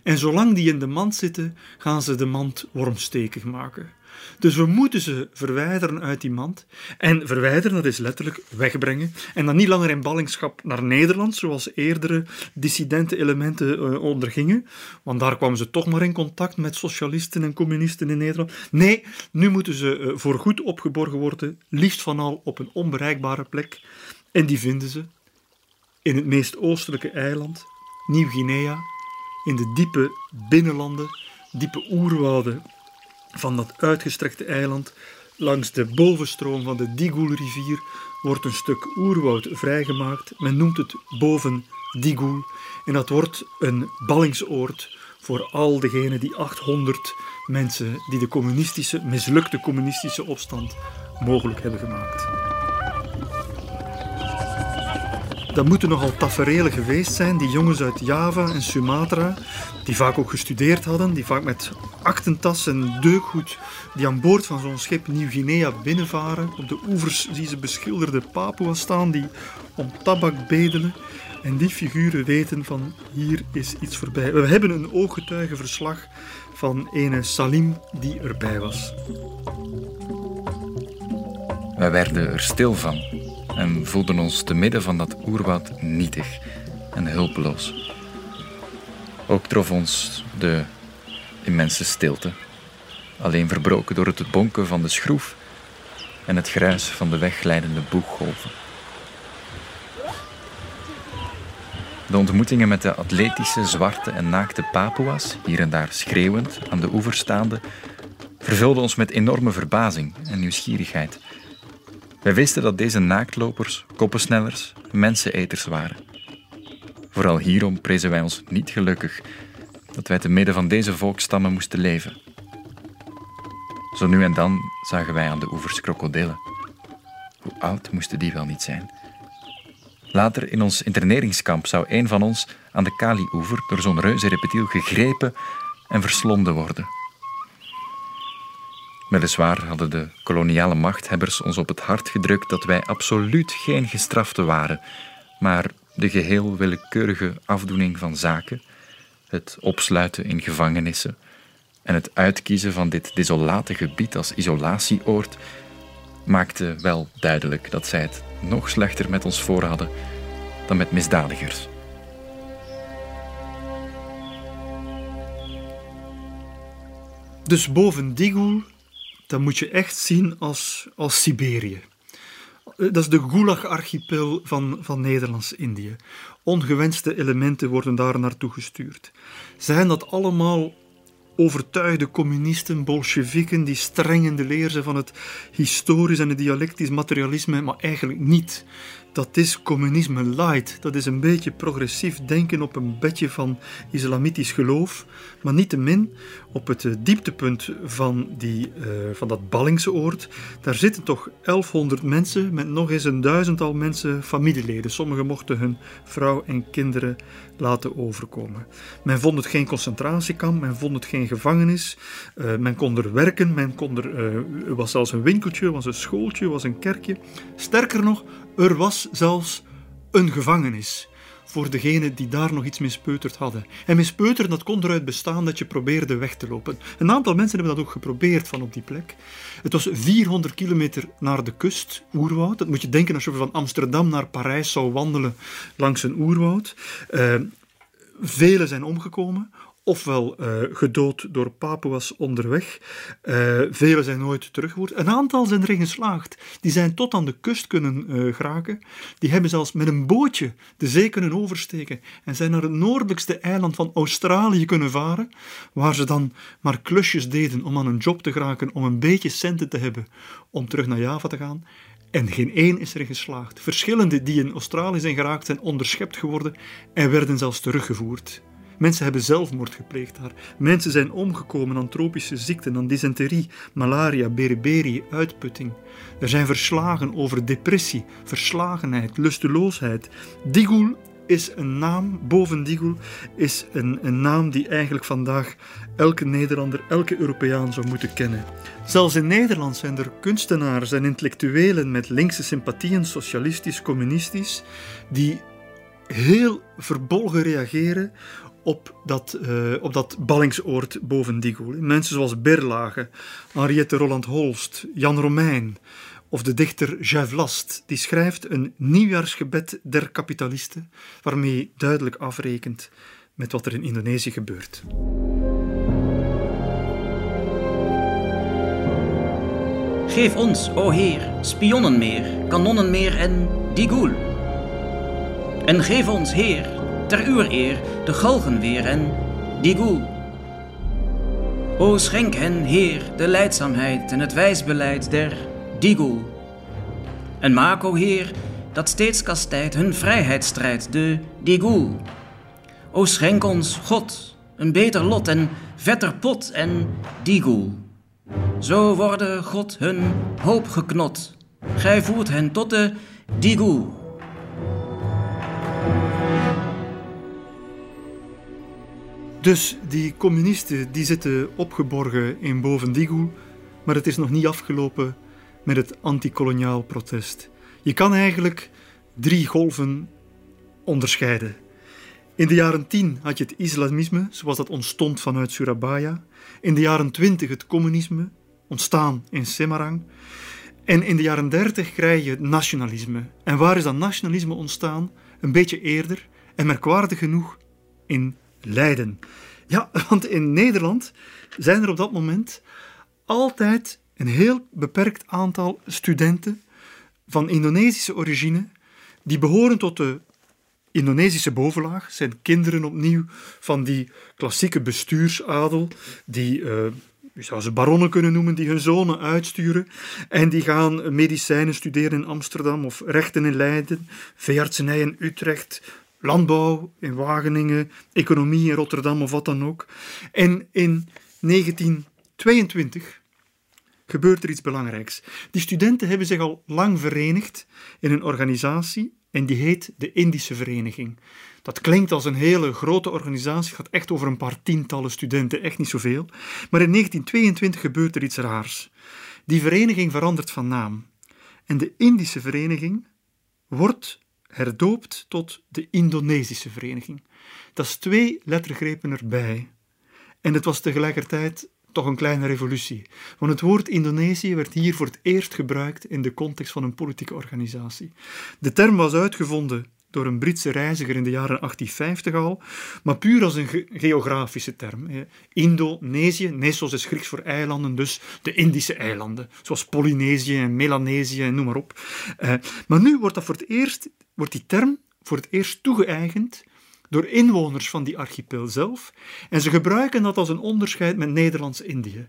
En zolang die in de mand zitten, gaan ze de mand wormstekig maken. Dus we moeten ze verwijderen uit die mand. En verwijderen, dat is letterlijk wegbrengen. En dan niet langer in ballingschap naar Nederland, zoals eerdere dissidente elementen uh, ondergingen. Want daar kwamen ze toch maar in contact met socialisten en communisten in Nederland. Nee, nu moeten ze uh, voorgoed opgeborgen worden, liefst van al op een onbereikbare plek. En die vinden ze in het meest oostelijke eiland, Nieuw-Guinea, in de diepe binnenlanden, diepe oerwouden van dat uitgestrekte eiland. Langs de bovenstroom van de Digul-rivier wordt een stuk oerwoud vrijgemaakt. Men noemt het boven Digul en dat wordt een ballingsoord voor al degenen die 800 mensen die de communistische, mislukte communistische opstand mogelijk hebben gemaakt. Dat moeten nogal taferelen geweest zijn, die jongens uit Java en Sumatra, die vaak ook gestudeerd hadden, die vaak met aktentas en deukgoed, die aan boord van zo'n schip Nieuw-Guinea binnenvaren. Op de oevers zie ze beschilderde Papua staan die om tabak bedelen. En die figuren weten van hier is iets voorbij. We hebben een ooggetuigenverslag van ene Salim die erbij was.
Wij werden er stil van en voelden ons te midden van dat oerwoud nietig en hulpeloos. Ook trof ons de immense stilte, alleen verbroken door het bonken van de schroef en het gruis van de wegglijdende boeggolven. De ontmoetingen met de atletische, zwarte en naakte Papua's, hier en daar schreeuwend aan de oever staande, vervulden ons met enorme verbazing en nieuwsgierigheid. Wij wisten dat deze naaktlopers, koppensnellers, menseneters waren. Vooral hierom prezen wij ons niet gelukkig dat wij te midden van deze volkstammen moesten leven. Zo nu en dan zagen wij aan de oevers krokodillen. Hoe oud moesten die wel niet zijn? Later in ons interneringskamp zou een van ons aan de Kali-oever door zo'n reuze reptiel gegrepen en verslonden worden. Weliswaar hadden de koloniale machthebbers ons op het hart gedrukt dat wij absoluut geen gestraften waren, maar de geheel willekeurige afdoening van zaken, het opsluiten in gevangenissen en het uitkiezen van dit desolate gebied als isolatieoord maakte wel duidelijk dat zij het nog slechter met ons voor hadden dan met misdadigers.
Dus boven Digul dat moet je echt zien als, als Siberië. Dat is de Gulag-archipel van, van Nederlands-Indië. Ongewenste elementen worden daar naartoe gestuurd. Zijn dat allemaal overtuigde communisten, bolsjewieken, die streng in de leer zijn van het historisch en het dialectisch materialisme, maar eigenlijk niet dat is communisme light. Dat is een beetje progressief denken op een bedje van islamitisch geloof. Maar niettemin, op het eh, dieptepunt van, die, uh, van dat Ballingseoord, daar zitten toch 1100 mensen met nog eens een duizendtal mensen familieleden. Sommigen mochten hun vrouw en kinderen laten overkomen. Men vond het geen concentratiekamp, men vond het geen gevangenis. Uh, men kon er werken, men kon er, er was zelfs een winkeltje, was een schooltje, was een kerkje. Sterker nog, er was zelfs een gevangenis voor degenen die daar nog iets mispeuterd hadden. En mispeuteren, dat kon eruit bestaan dat je probeerde weg te lopen. Een aantal mensen hebben dat ook geprobeerd van op die plek. Het was 400 kilometer naar de kust, oerwoud. Dat moet je denken als je van Amsterdam naar Parijs zou wandelen langs een oerwoud. Uh, velen zijn omgekomen ofwel uh, gedood door Papuas onderweg. Uh, velen zijn nooit teruggevoerd. Een aantal zijn erin geslaagd. Die zijn tot aan de kust kunnen uh, geraken. Die hebben zelfs met een bootje de zee kunnen oversteken en zijn naar het noordelijkste eiland van Australië kunnen varen, waar ze dan maar klusjes deden om aan een job te geraken, om een beetje centen te hebben om terug naar Java te gaan. En geen één is erin geslaagd. Verschillende die in Australië zijn geraakt zijn onderschept geworden en werden zelfs teruggevoerd. Mensen hebben zelfmoord gepleegd daar. Mensen zijn omgekomen aan tropische ziekten, aan dysenterie, malaria, beriberi, uitputting. Er zijn verslagen over depressie, verslagenheid, lusteloosheid. Digul is een naam, boven Digul, is een, een naam die eigenlijk vandaag elke Nederlander, elke Europeaan zou moeten kennen. Zelfs in Nederland zijn er kunstenaars en intellectuelen met linkse sympathieën, socialistisch, communistisch, die heel verbolgen reageren op dat, uh, op dat ballingsoord boven Digul. Mensen zoals Berlage, Henriette Roland Holst, Jan Romein of de dichter Jacques Last, die schrijft een nieuwjaarsgebed der kapitalisten, waarmee duidelijk afrekent met wat er in Indonesië gebeurt.
Geef ons, o Heer, spionnen meer, kanonnen meer en digul. En geef ons, Heer, ter uw eer, de galgen weer en digul. O schenk hen, Heer, de leidzaamheid en het wijsbeleid der digul. En maak, o Heer, dat steeds kastijdt hun vrijheidsstrijd, de digul. O schenk ons, God, een beter lot en vetter pot en digul. Zo worden God hun hoop geknot. Gij voert hen tot de digul.
Dus die communisten die zitten opgeborgen in Bovendigul, maar het is nog niet afgelopen met het antikoloniaal protest. Je kan eigenlijk drie golven onderscheiden. In de jaren 10 had je het islamisme, zoals dat ontstond vanuit Surabaya. In de jaren 20 het communisme, ontstaan in Semarang. En in de jaren 30 krijg je het nationalisme. En waar is dat nationalisme ontstaan? Een beetje eerder en merkwaardig genoeg in Leiden. Ja, want in Nederland zijn er op dat moment altijd een heel beperkt aantal studenten van Indonesische origine die behoren tot de Indonesische bovenlaag, zijn kinderen opnieuw van die klassieke bestuursadel die je zou ze baronnen kunnen noemen, die hun zonen uitsturen. En die gaan medicijnen studeren in Amsterdam of rechten in Leiden, veeartsenij in Utrecht, landbouw in Wageningen, economie in Rotterdam of wat dan ook. En in 1922 gebeurt er iets belangrijks. Die studenten hebben zich al lang verenigd in een organisatie en die heet de Indische Vereniging. Dat klinkt als een hele grote organisatie, gaat echt over een paar tientallen studenten, echt niet zoveel. Maar in 1922 gebeurt er iets raars. Die vereniging verandert van naam. En de Indische Vereniging wordt herdoopt tot de Indonesische Vereniging. Dat is twee lettergrepen erbij. En het was tegelijkertijd toch een kleine revolutie. Want het woord Indonesië werd hier voor het eerst gebruikt in de context van een politieke organisatie. De term was uitgevonden door een Britse reiziger in de jaren 1850 al, maar puur als een geografische term. Indonesië, Nesos is Grieks voor eilanden, dus de Indische eilanden, zoals Polynesië en Melanesië en noem maar op. Eh, maar nu wordt, dat voor het eerst, wordt die term voor het eerst toegeëigend door inwoners van die archipel zelf, en ze gebruiken dat als een onderscheid met Nederlands-Indië.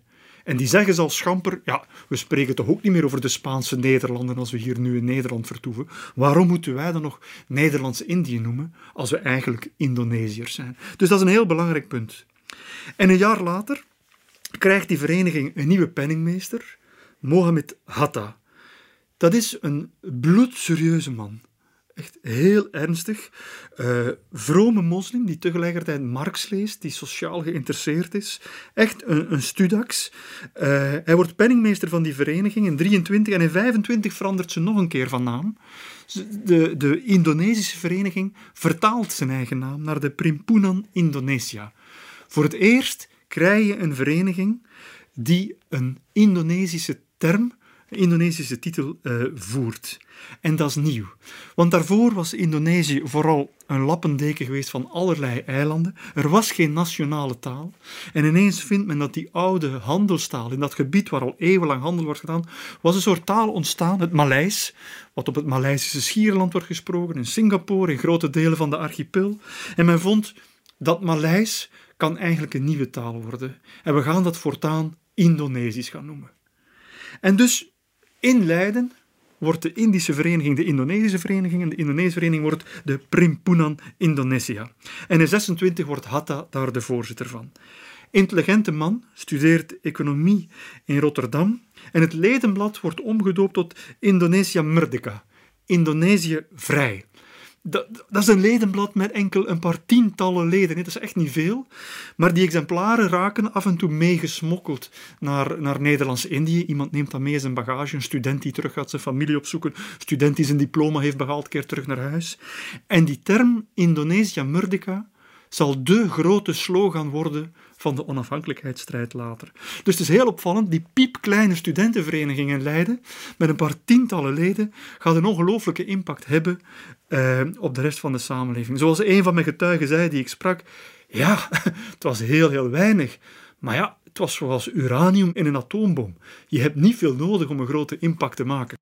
En die zeggen zal schamper, ja, we spreken toch ook niet meer over de Spaanse Nederlanden als we hier nu in Nederland vertoeven. Waarom moeten wij dan nog Nederlands-Indië noemen als we eigenlijk Indonesiërs zijn? Dus dat is een heel belangrijk punt. En een jaar later krijgt die vereniging een nieuwe penningmeester, Mohamed Hatta. Dat is een bloedserieuze man echt heel ernstig. Uh, vrome moslim die tegelijkertijd Marx leest, die sociaal geïnteresseerd is. Echt een, een studax. Uh, hij wordt penningmeester van die vereniging in 23 en in 25 verandert ze nog een keer van naam. De, de Indonesische vereniging vertaalt zijn eigen naam naar de Primpunan Indonesia. Voor het eerst krijg je een vereniging die een Indonesische term Indonesische titel uh, voert. En dat is nieuw. Want daarvoor was Indonesië vooral een lappendeken geweest van allerlei eilanden. Er was geen nationale taal. En ineens vindt men dat die oude handelstaal, in dat gebied waar al eeuwenlang handel wordt gedaan, was een soort taal ontstaan, het Maleis, wat op het Maleisische schiereiland wordt gesproken, in Singapore, in grote delen van de archipel. En men vond dat Maleis kan eigenlijk een nieuwe taal worden. En we gaan dat voortaan Indonesisch gaan noemen. En dus in Leiden wordt de Indische vereniging de Indonesische vereniging en de Indonesische vereniging wordt de Primpunan Indonesia. En in 26 wordt Hatta daar de voorzitter van. Intelligente man, studeert economie in Rotterdam en het ledenblad wordt omgedoopt tot Indonesia Merdeka, Indonesië vrij. Dat, dat, is een ledenblad met enkel een paar tientallen leden. Dat is echt niet veel. Maar die exemplaren raken af en toe meegesmokkeld naar, naar Nederlands-Indië. Iemand neemt dat mee in zijn bagage. Een student die terug gaat zijn familie opzoeken. Een student die zijn diploma heeft behaald, keert terug naar huis. En die term Indonesia Merdeka zal de grote slogan worden van de onafhankelijkheidsstrijd later. Dus het is heel opvallend, die piepkleine studentenvereniging in Leiden, met een paar tientallen leden, gaat een ongelooflijke impact hebben eh, op de rest van de samenleving. Zoals een van mijn getuigen zei, die ik sprak, ja, het was heel, heel weinig. Maar ja, het was zoals uranium in een atoombom. Je hebt niet veel nodig om een grote impact te maken.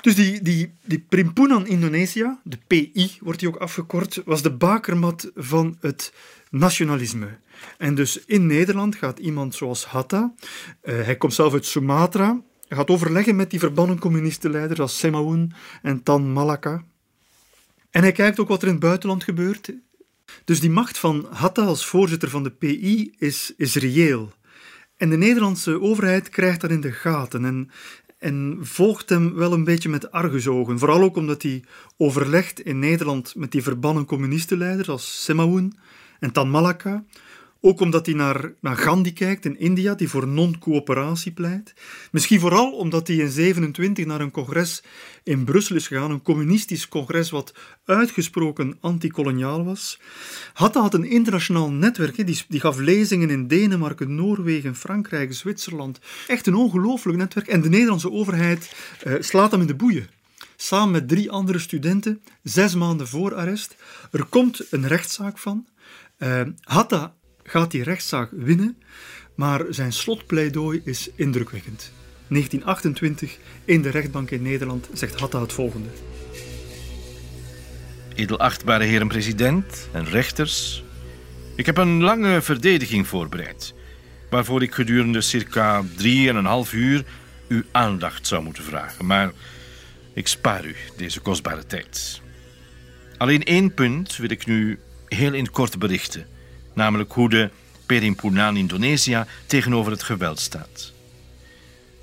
Dus die, die, die Primpunan Indonesia, de PI wordt die ook afgekort, was de bakermat van het nationalisme. En dus in Nederland gaat iemand zoals Hatta, uh, hij komt zelf uit Sumatra, gaat overleggen met die verbannen communistenleiders als Semaun en Tan Malaka. En hij kijkt ook wat er in het buitenland gebeurt. Dus die macht van Hatta als voorzitter van de PI is, is reëel. En de Nederlandse overheid krijgt dat in de gaten en, en volgt hem wel een beetje met argusogen. Vooral ook omdat hij overlegt in Nederland met die verbannen communistenleiders als Semaun en Tan Malaka. Ook omdat hij naar, naar Gandhi kijkt in India, die voor non-coöperatie pleit. Misschien vooral omdat hij in 27 naar een congres in Brussel is gegaan, een communistisch congres wat uitgesproken antikoloniaal was. Hatta had een internationaal netwerk, die, die gaf lezingen in Denemarken, Noorwegen, Frankrijk, Zwitserland. Echt een ongelooflijk netwerk. En de Nederlandse overheid uh, slaat hem in de boeien samen met drie andere studenten, zes maanden voor arrest. Er komt een rechtszaak van. Uh, Hatta gaat die rechtszaak winnen, maar zijn slotpleidooi is indrukwekkend. 1928 in de rechtbank in Nederland zegt Hatta het volgende.
Edelachtbare heren president en rechters, ik heb een lange verdediging voorbereid, waarvoor ik gedurende circa drie en een half uur uw aandacht zou moeten vragen. Maar ik spaar u deze kostbare tijd. Alleen één punt wil ik nu heel in kort berichten namelijk hoe de Perimpunan Indonesië tegenover het geweld staat.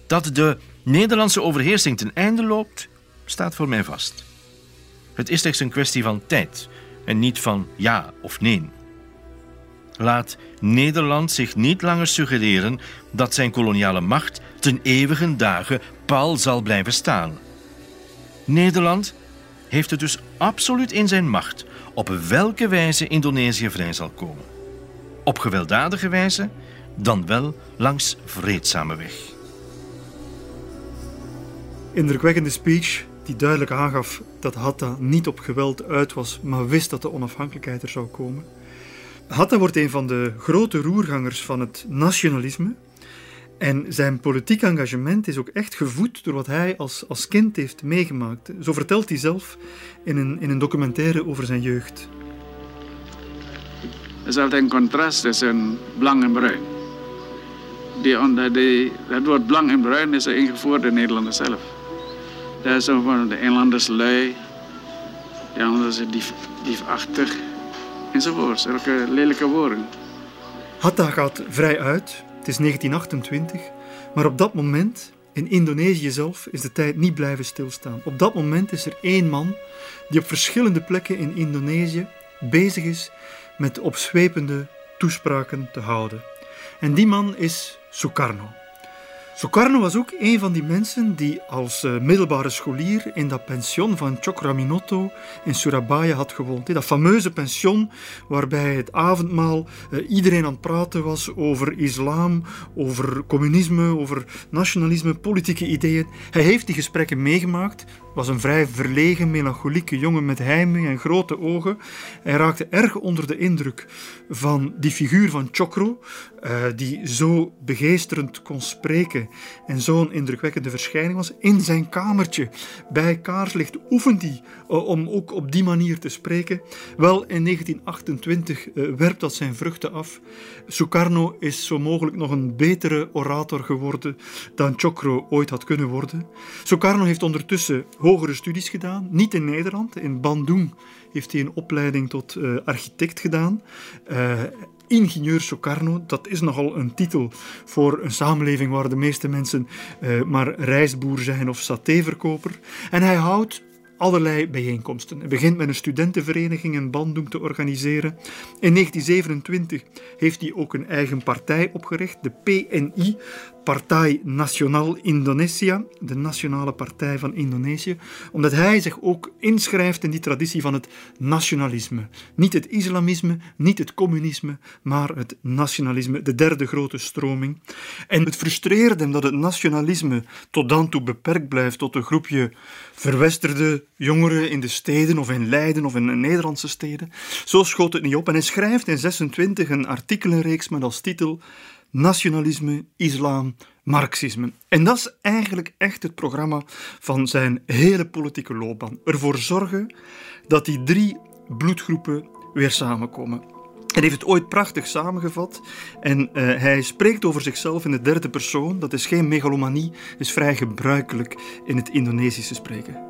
Dat de Nederlandse overheersing ten einde loopt, staat voor mij vast. Het is slechts een kwestie van tijd en niet van ja of nee. Laat Nederland zich niet langer suggereren dat zijn koloniale macht ten eeuwige dagen pal zal blijven staan. Nederland heeft het dus absoluut in zijn macht op welke wijze Indonesië vrij zal komen op gewelddadige wijze, dan wel langs vreedzame weg.
Indrukwekkende speech die duidelijk aangaf dat Hatta niet op geweld uit was, maar wist dat de onafhankelijkheid er zou komen. Hatta wordt een van de grote roergangers van het nationalisme. En zijn politiek engagement is ook echt gevoed door wat hij als, als kind heeft meegemaakt. Zo vertelt hij zelf in een, in een documentaire over zijn jeugd.
Er is altijd een contrast tussen blank en bruin. Die onder die, het woord blank en bruin is er ingevoerd in Nederland zelf. Daar zijn van de inlanders lui, de anderen zijn dief, diefachtig, enzovoort. Elke lelijke woorden.
Hatta gaat vrij uit. Het is 1928. Maar op dat moment, in Indonesië zelf, is de tijd niet blijven stilstaan. Op dat moment is er één man die op verschillende plekken in Indonesië bezig is met opzwepende toespraken te houden. En die man is Sukarno. Sukarno was ook een van die mensen die als uh, middelbare scholier in dat pension van Chokraminoto in Surabaya had gewoond. Dat fameuze pension waarbij het avondmaal uh, iedereen aan het praten was over islam, over communisme, over nationalisme, politieke ideeën. Hij heeft die gesprekken meegemaakt was een vrij verlegen, melancholieke jongen met heimwee en grote ogen. Hij raakte erg onder de indruk van die figuur van Chokro, uh, die zo begeesterend kon spreken en zo'n indrukwekkende verschijning was. In zijn kamertje bij kaarslicht oefent hij om ook op die manier te spreken. Wel, in 1928 uh, werpt dat zijn vruchten af. Sukarno is zo mogelijk nog een betere orator geworden dan Chokro ooit had kunnen worden. Sukarno heeft ondertussen hogere studies gedaan, niet in Nederland. In Bandung heeft hij een opleiding tot uh, architect gedaan. Ingenieur Sukarno, dat is nogal een titel voor een samenleving waar de meeste mensen maar rijstboer zijn of satéverkoper. En hij houdt allerlei bijeenkomsten. Hij begint met een studentenvereniging in Bandung te organiseren. In 1927 heeft hij ook een eigen partij opgericht, de PNI, Partij Nacional Indonesia, de Nationale Partij van Indonesië, omdat hij zich ook inschrijft in die traditie van het nationalisme. Niet het islamisme, niet het communisme, maar het nationalisme, de derde grote stroming. En het frustreerde hem dat het nationalisme tot dan toe beperkt blijft tot een groepje verwesterde jongeren in de steden of in Leiden of in Nederlandse steden. Zo schoot het niet op en hij schrijft in 26 een artikelenreeks met als titel nationalisme, islam, marxisme. En dat is eigenlijk echt het programma van zijn hele politieke loopbaan. Ervoor zorgen dat die drie bloedgroepen weer samenkomen. Hij heeft het ooit prachtig samengevat en uh, hij spreekt over zichzelf in de derde persoon. Dat is geen megalomanie, is vrij gebruikelijk in het Indonesische spreken.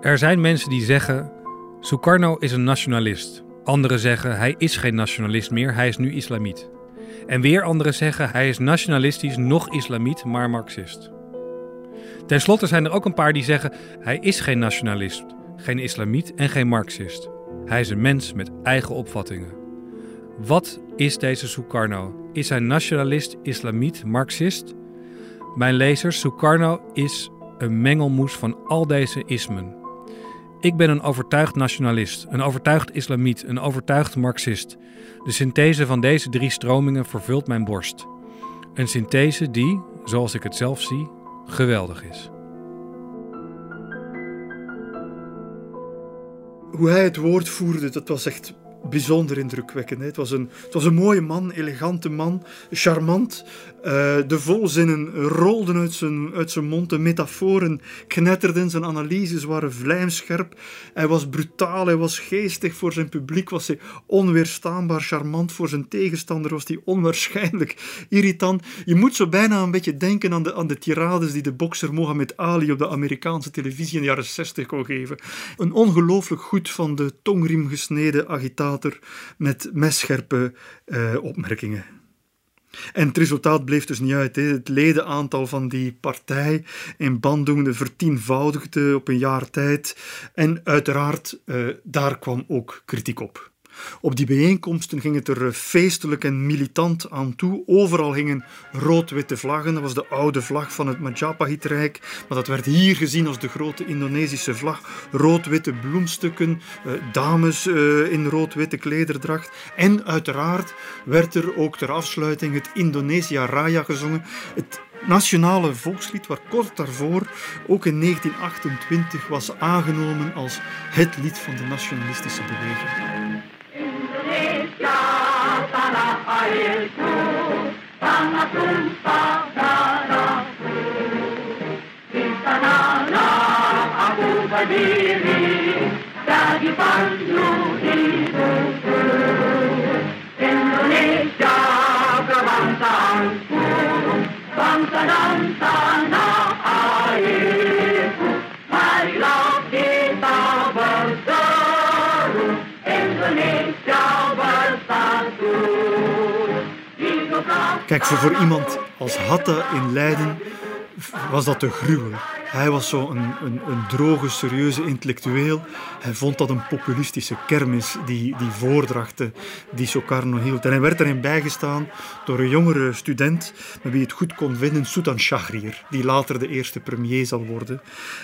Er zijn mensen die zeggen: Sukarno is een nationalist. Anderen zeggen: hij is geen nationalist meer, hij is nu islamiet. En weer anderen zeggen hij is nationalistisch, nog islamiet, maar marxist. Ten slotte zijn er ook een paar die zeggen hij is geen nationalist, geen islamiet en geen marxist. Hij is een mens met eigen opvattingen. Wat is deze Sukarno? Is hij nationalist, islamiet, marxist? Mijn lezers, Sukarno is een mengelmoes van al deze ismen. Ik ben een overtuigd nationalist, een overtuigd islamiet, een overtuigd marxist. De synthese van deze drie stromingen vervult mijn borst. Een synthese die, zoals ik het zelf zie, geweldig is.
Hoe hij het woord voerde, dat was echt bijzonder indrukwekkend. Het was, een, het was een mooie man, elegante man, charmant. Uh, de volzinnen rolden uit zijn, uit zijn mond, de metaforen knetterden, zijn analyses waren vlijmscherp. Hij was brutaal, hij was geestig voor zijn publiek, was hij onweerstaanbaar charmant voor zijn tegenstander, was hij onwaarschijnlijk irritant. Je moet zo bijna een beetje denken aan de, aan de tirades die de bokser Mohammed Ali op de Amerikaanse televisie in de jaren 60 kon geven. Een ongelooflijk goed van de tongriem gesneden agitator met messcherpe uh, opmerkingen. En het resultaat bleef dus niet uit. Het ledenaantal van die partij in Bandung vertienvoudigde op een jaar tijd. En uiteraard, uh, daar kwam ook kritiek op. Op die bijeenkomsten ging het er eh, feestelijk en militant aan toe. Overal hingen rood-witte vlaggen. Dat was de oude vlag van het Majapahit-rijk. Maar dat werd hier gezien als de grote Indonesische vlag. Rood-witte bloemstukken, eh, dames eh, in rood-witte klederdracht. En uiteraard werd er ook ter afsluiting het Indonesia Raya gezongen. Het nationale volkslied, waar kort daarvoor, ook in 1928, was aangenomen als het lied van de nationalistische beweging. berdiri dari Bandung. Indonesia kebangsaan bangsa dan tanah Kijk, voor, voor iemand als Hatta in Leiden was dat te gruwel. Hij was zo een, een, een, droge, serieuze intellectueel. Hij vond dat een populistische kermis, die, die voordrachten die Sukarno hield. En hij werd erin bijgestaan door een jongere student met wie het goed kon vinden, Sultan Shahrir, die later de eerste premier zal worden.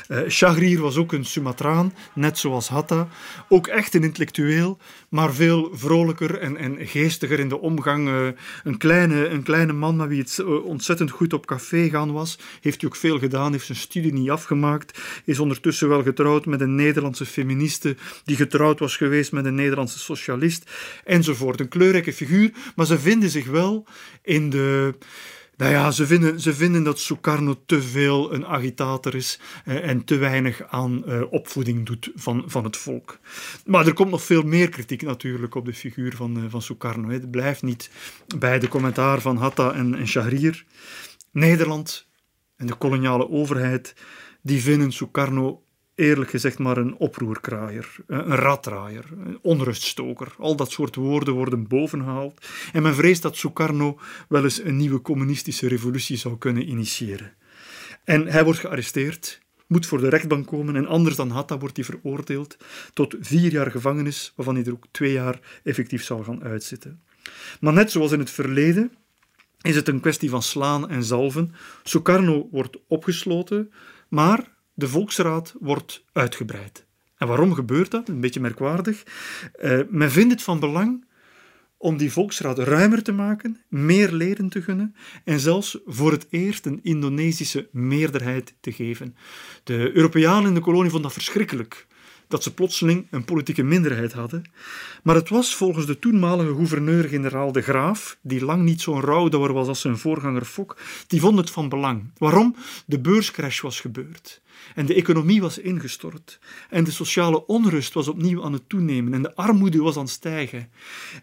Uh, Shahrir was ook een Sumatraan, net zoals Hatta. Ook echt een intellectueel, maar veel vrolijker en, en geestiger in de omgang. Uh, een, kleine, een kleine man met wie het ontzettend goed op café gaan was. Heeft hij ook veel gedaan, heeft zijn studie niet afgemaakt, is ondertussen wel getrouwd met een Nederlandse feministe die getrouwd was geweest met een Nederlandse socialist, enzovoort. Een kleurrijke figuur, maar ze vinden zich wel in de nou ja, ze vinden, ze vinden dat Sukarno te veel een agitator is eh, en te weinig aan eh, opvoeding doet van, van het volk. Maar er komt nog veel meer kritiek natuurlijk op de figuur van, uh, van Sukarno. Hè. Het blijft niet bij de commentaar van Hatta en, en. Nederland en de koloniale overheid die vinden Sukarno eerlijk gezegd maar een oproerkraaier, een raddraaier, een onruststoker. Al dat soort woorden worden bovengehaald. En men vreest dat Sukarno wel eens een nieuwe communistische revolutie zou kunnen initiëren. En hij wordt gearresteerd, moet voor de rechtbank komen en anders dan Hatta wordt hij veroordeeld tot vier jaar gevangenis, waarvan hij er ook twee jaar effectief zal gaan uitzitten. Maar net zoals in het verleden is het een kwestie van slaan en zalven. Sukarno wordt opgesloten, maar de volksraad wordt uitgebreid. En waarom gebeurt dat? Een beetje merkwaardig. Uh, men vindt het van belang om die volksraad ruimer te maken, meer leden te gunnen en zelfs voor het eerst een Indonesische meerderheid te geven. De Europeanen in de kolonie vonden dat verschrikkelijk dat ze plotseling een politieke minderheid hadden. Maar het was volgens de toenmalige gouverneur-generaal de Graaf, die lang niet zo'n rouwdouwer was als zijn voorganger Fok, die vond het van belang. Waarom? De beurscrash was gebeurd. En de economie was ingestort. En de sociale onrust was opnieuw aan het toenemen. En de armoede was aan het stijgen.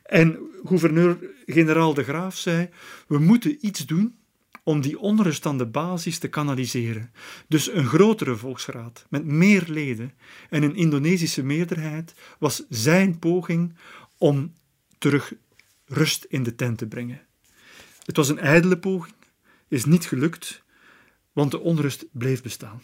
En gouverneur-generaal de Graaf zei: We moeten iets doen om die onrust aan de basis te kanaliseren. Dus een grotere volksraad met meer leden en een Indonesische meerderheid was zijn poging om terug rust in de tent te brengen. Het was een ijdele poging, is niet gelukt, want de onrust bleef bestaan.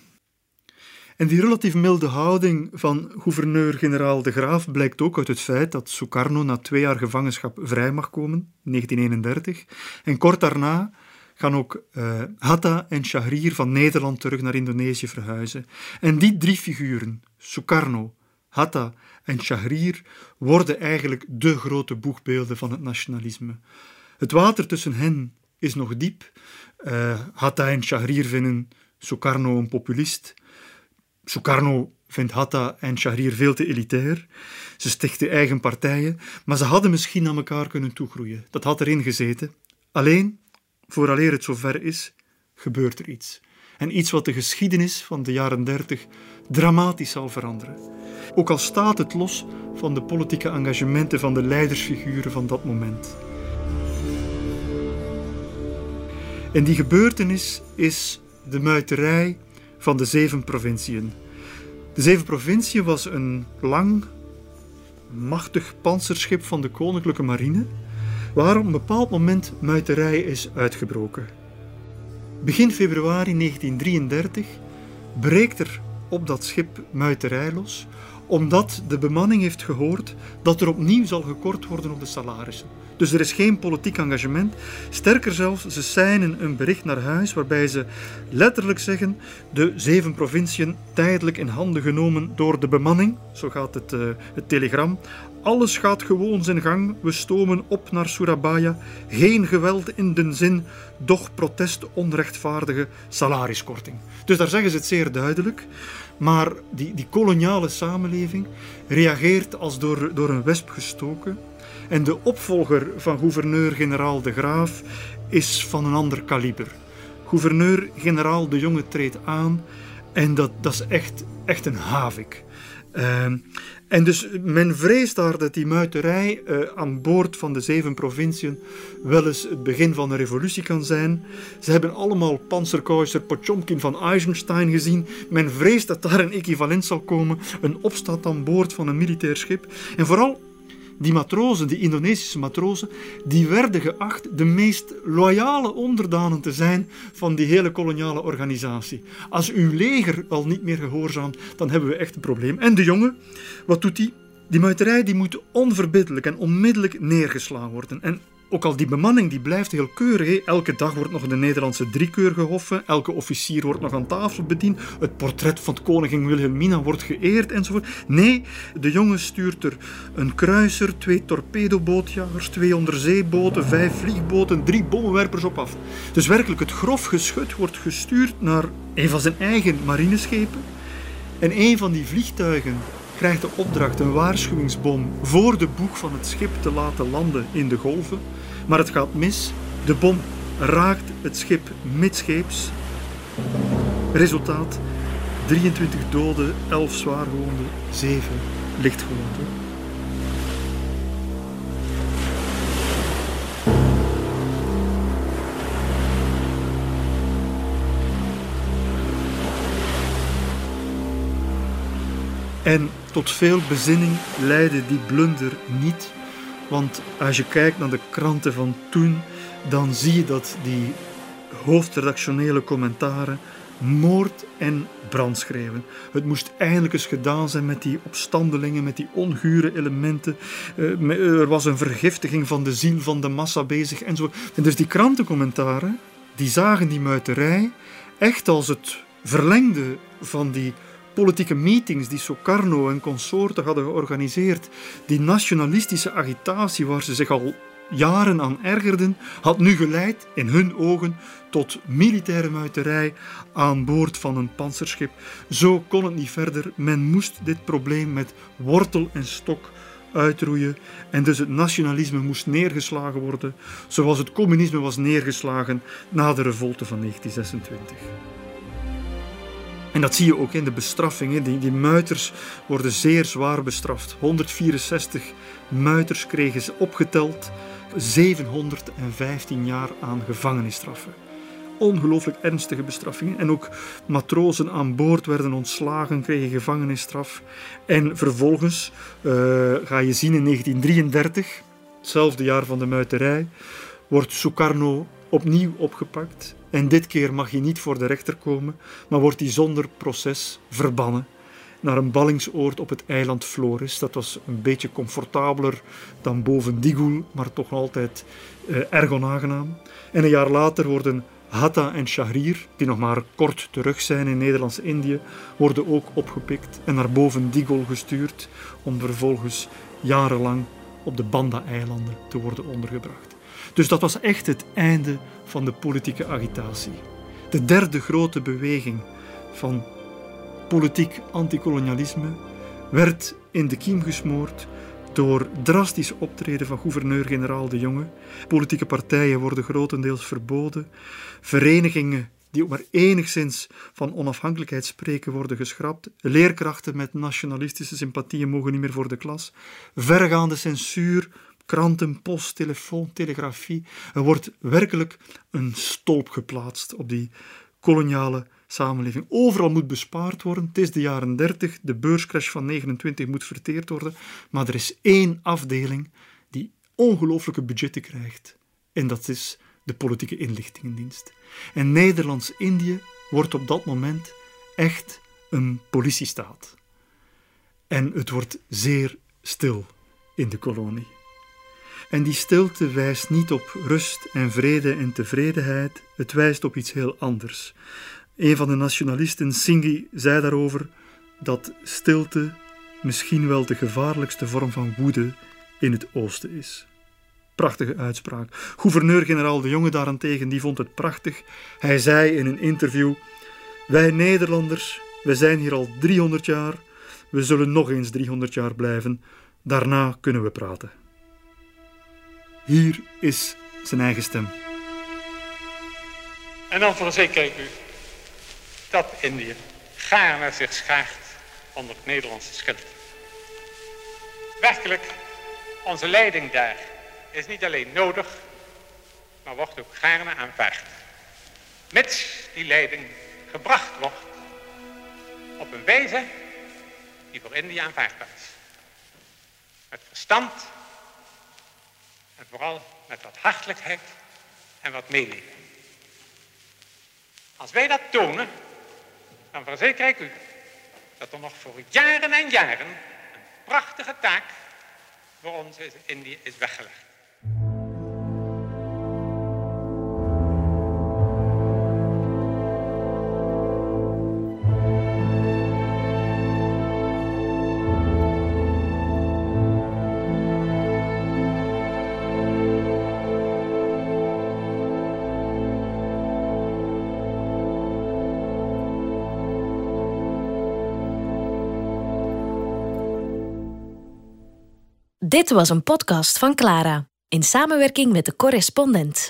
En die relatief milde houding van gouverneur-generaal De Graaf blijkt ook uit het feit dat Sukarno na twee jaar gevangenschap vrij mag komen, 1931, en kort daarna gaan ook uh, Hatta en Shahrir van Nederland terug naar Indonesië verhuizen. En die drie figuren, Sukarno, Hatta en Shahrir, worden eigenlijk de grote boegbeelden van het nationalisme. Het water tussen hen is nog diep. Uh, Hatta en Shahrir vinden Sukarno een populist. Sukarno vindt Hatta en Shahrir veel te elitair. Ze stichten eigen partijen, maar ze hadden misschien aan elkaar kunnen toegroeien. Dat had erin gezeten. Alleen, vooraleer het zover is, gebeurt er iets. En iets wat de geschiedenis van de jaren dertig dramatisch zal veranderen. Ook al staat het los van de politieke engagementen van de leidersfiguren van dat moment. En die gebeurtenis is de muiterij van de zeven provinciën. De zeven provinciën was een lang, machtig panzerschip van de koninklijke marine waar op een bepaald moment muiterij is uitgebroken. Begin februari 1933 breekt er op dat schip muiterij los, omdat de bemanning heeft gehoord dat er opnieuw zal gekort worden op de salarissen. Dus er is geen politiek engagement. Sterker zelfs, ze seinen een bericht naar huis waarbij ze letterlijk zeggen de zeven provinciën tijdelijk in handen genomen door de bemanning, zo gaat het, uh, het telegram, alles gaat gewoon zijn gang, we stomen op naar Surabaya. Geen geweld in den zin, doch protest onrechtvaardige salariskorting. Dus daar zeggen ze het zeer duidelijk. Maar die, die koloniale samenleving reageert als door, door een wesp gestoken. En de opvolger van gouverneur-generaal De Graaf is van een ander kaliber. Gouverneur-generaal De Jonge treedt aan en dat, dat is echt, echt een havik. Uh, en dus men vreest daar dat die muiterij uh, aan boord van de zeven provinciën wel eens het begin van een revolutie kan zijn. Ze hebben allemaal panzerkeuzer Potjomkin van Eisenstein gezien. Men vreest dat daar een equivalent zal komen, een opstand aan boord van een militair schip. En vooral die matrozen, die Indonesische matrozen, die werden geacht de meest loyale onderdanen te zijn van die hele koloniale organisatie. Als uw leger al niet meer gehoorzaamt, dan hebben we echt een probleem. En de jongen, wat doet hij? Die muiterij die moet onverbiddelijk en onmiddellijk neergeslagen worden. En ook al die bemanning die blijft heel keurig. Elke dag wordt nog de Nederlandse driekeur gehoffen. Elke officier wordt nog aan tafel bediend. Het portret van koningin Wilhelmina wordt geëerd enzovoort. Nee, de jongen stuurt er een kruiser, twee torpedobootjagers, twee onderzeeboten, vijf vliegboten, drie bommenwerpers op af. Dus werkelijk, het grof geschut wordt gestuurd naar een van zijn eigen marineschepen. En een van die vliegtuigen krijgt de opdracht een waarschuwingsbom voor de boeg van het schip te laten landen in de golven. Maar het gaat mis. De bom raakt het schip midscheeps. Resultaat: 23 doden, 11 zwaargewonden, 7 lichtgewonden. En tot veel bezinning leidde die blunder niet. Want als je kijkt naar de kranten van toen, dan zie je dat die hoofdredactionele commentaren moord en brand schreven. Het moest eindelijk eens gedaan zijn met die opstandelingen, met die ongure elementen. Eh, Er was een vergiftiging van de ziel van de massa bezig en zo. En dus die krantencommentaren, die zagen die muiterij echt als het verlengde van die politieke meetings die Sukarno en consorten hadden georganiseerd, die nationalistische agitatie waar ze zich al jaren aan ergerden, had nu geleid in hun ogen tot militaire muiterij aan boord van een panzerschip. Zo kon het niet verder. Men moest dit probleem met wortel en stok uitroeien en dus het nationalisme moest neergeslagen worden, zoals het communisme was neergeslagen na de revolte van 1926. En dat zie je ook in de bestraffingen. Die, die muiters worden zeer zwaar bestraft. 164 muiters kregen ze opgeteld 715 jaar aan gevangenisstraffen. Ongelooflijk ernstige bestraffingen. En ook matrozen aan boord werden ontslagen, kregen gevangenisstraf. En vervolgens eh, ga je zien in 1933, hetzelfde jaar van de muiterij, wordt Sukarno opnieuw opgepakt. En dit keer mag hij niet voor de rechter komen, maar wordt hij zonder proces verbannen naar een ballingsoord op het eiland Flores. Dat was een beetje comfortabeler dan boven Digul, maar toch altijd eh, erg onaangenaam. En een jaar later worden Hatta en Shahrir, die nog maar kort terug zijn in Nederlands-Indië, worden ook opgepikt en naar boven Digul gestuurd om vervolgens jarenlang op de Banda-eilanden te worden ondergebracht. Dus dat was echt het einde van de politieke agitatie. De derde grote beweging van politiek antikolonialisme werd in de kiem gesmoord door drastisch optreden van gouverneur-generaal De Jonge. Politieke partijen worden grotendeels verboden. Verenigingen die ook maar enigszins van onafhankelijkheid spreken worden geschrapt. Leerkrachten met nationalistische sympathieën mogen niet meer voor de klas. Vergaande censuur, kranten, post, telefoon, telegrafie. Er wordt werkelijk een stolp geplaatst op die koloniale samenleving. Overal moet bespaard worden. Het is de jaren 30, de beurscrash van 29 moet verteerd worden. Maar er is één afdeling die ongelooflijke budgetten krijgt. En dat is de politieke inlichtingendienst. En Nederlands-Indië wordt op dat moment echt een politiestaat. En het wordt zeer stil in de kolonie. En die stilte wijst niet op rust en vrede en tevredenheid, het wijst op iets heel anders. Een van de nationalisten, Singhi, zei daarover dat stilte misschien wel de gevaarlijkste vorm van woede in het oosten is. Prachtige uitspraak. Gouverneur-generaal De Jonge daarentegen, die vond het prachtig. Hij zei in een interview: Wij Nederlanders, we zijn hier al 300 jaar, we zullen nog eens 300 jaar blijven. Daarna kunnen we praten. Hier is zijn eigen stem.
En dan verzeker ik u dat Indië gaarne zich schaart onder het Nederlandse schild. Werkelijk, onze leiding daar is niet alleen nodig, maar wordt ook gaarne aanvaard. Mits die leiding gebracht wordt op een wijze die voor Indië aanvaardbaar is. Met verstand en vooral met wat hartelijkheid en wat meeleven. Als wij dat tonen, dan verzeker ik u dat er nog voor jaren en jaren een prachtige taak voor ons in Indië is weggelegd.
Dit was een podcast van Clara in samenwerking met de correspondent.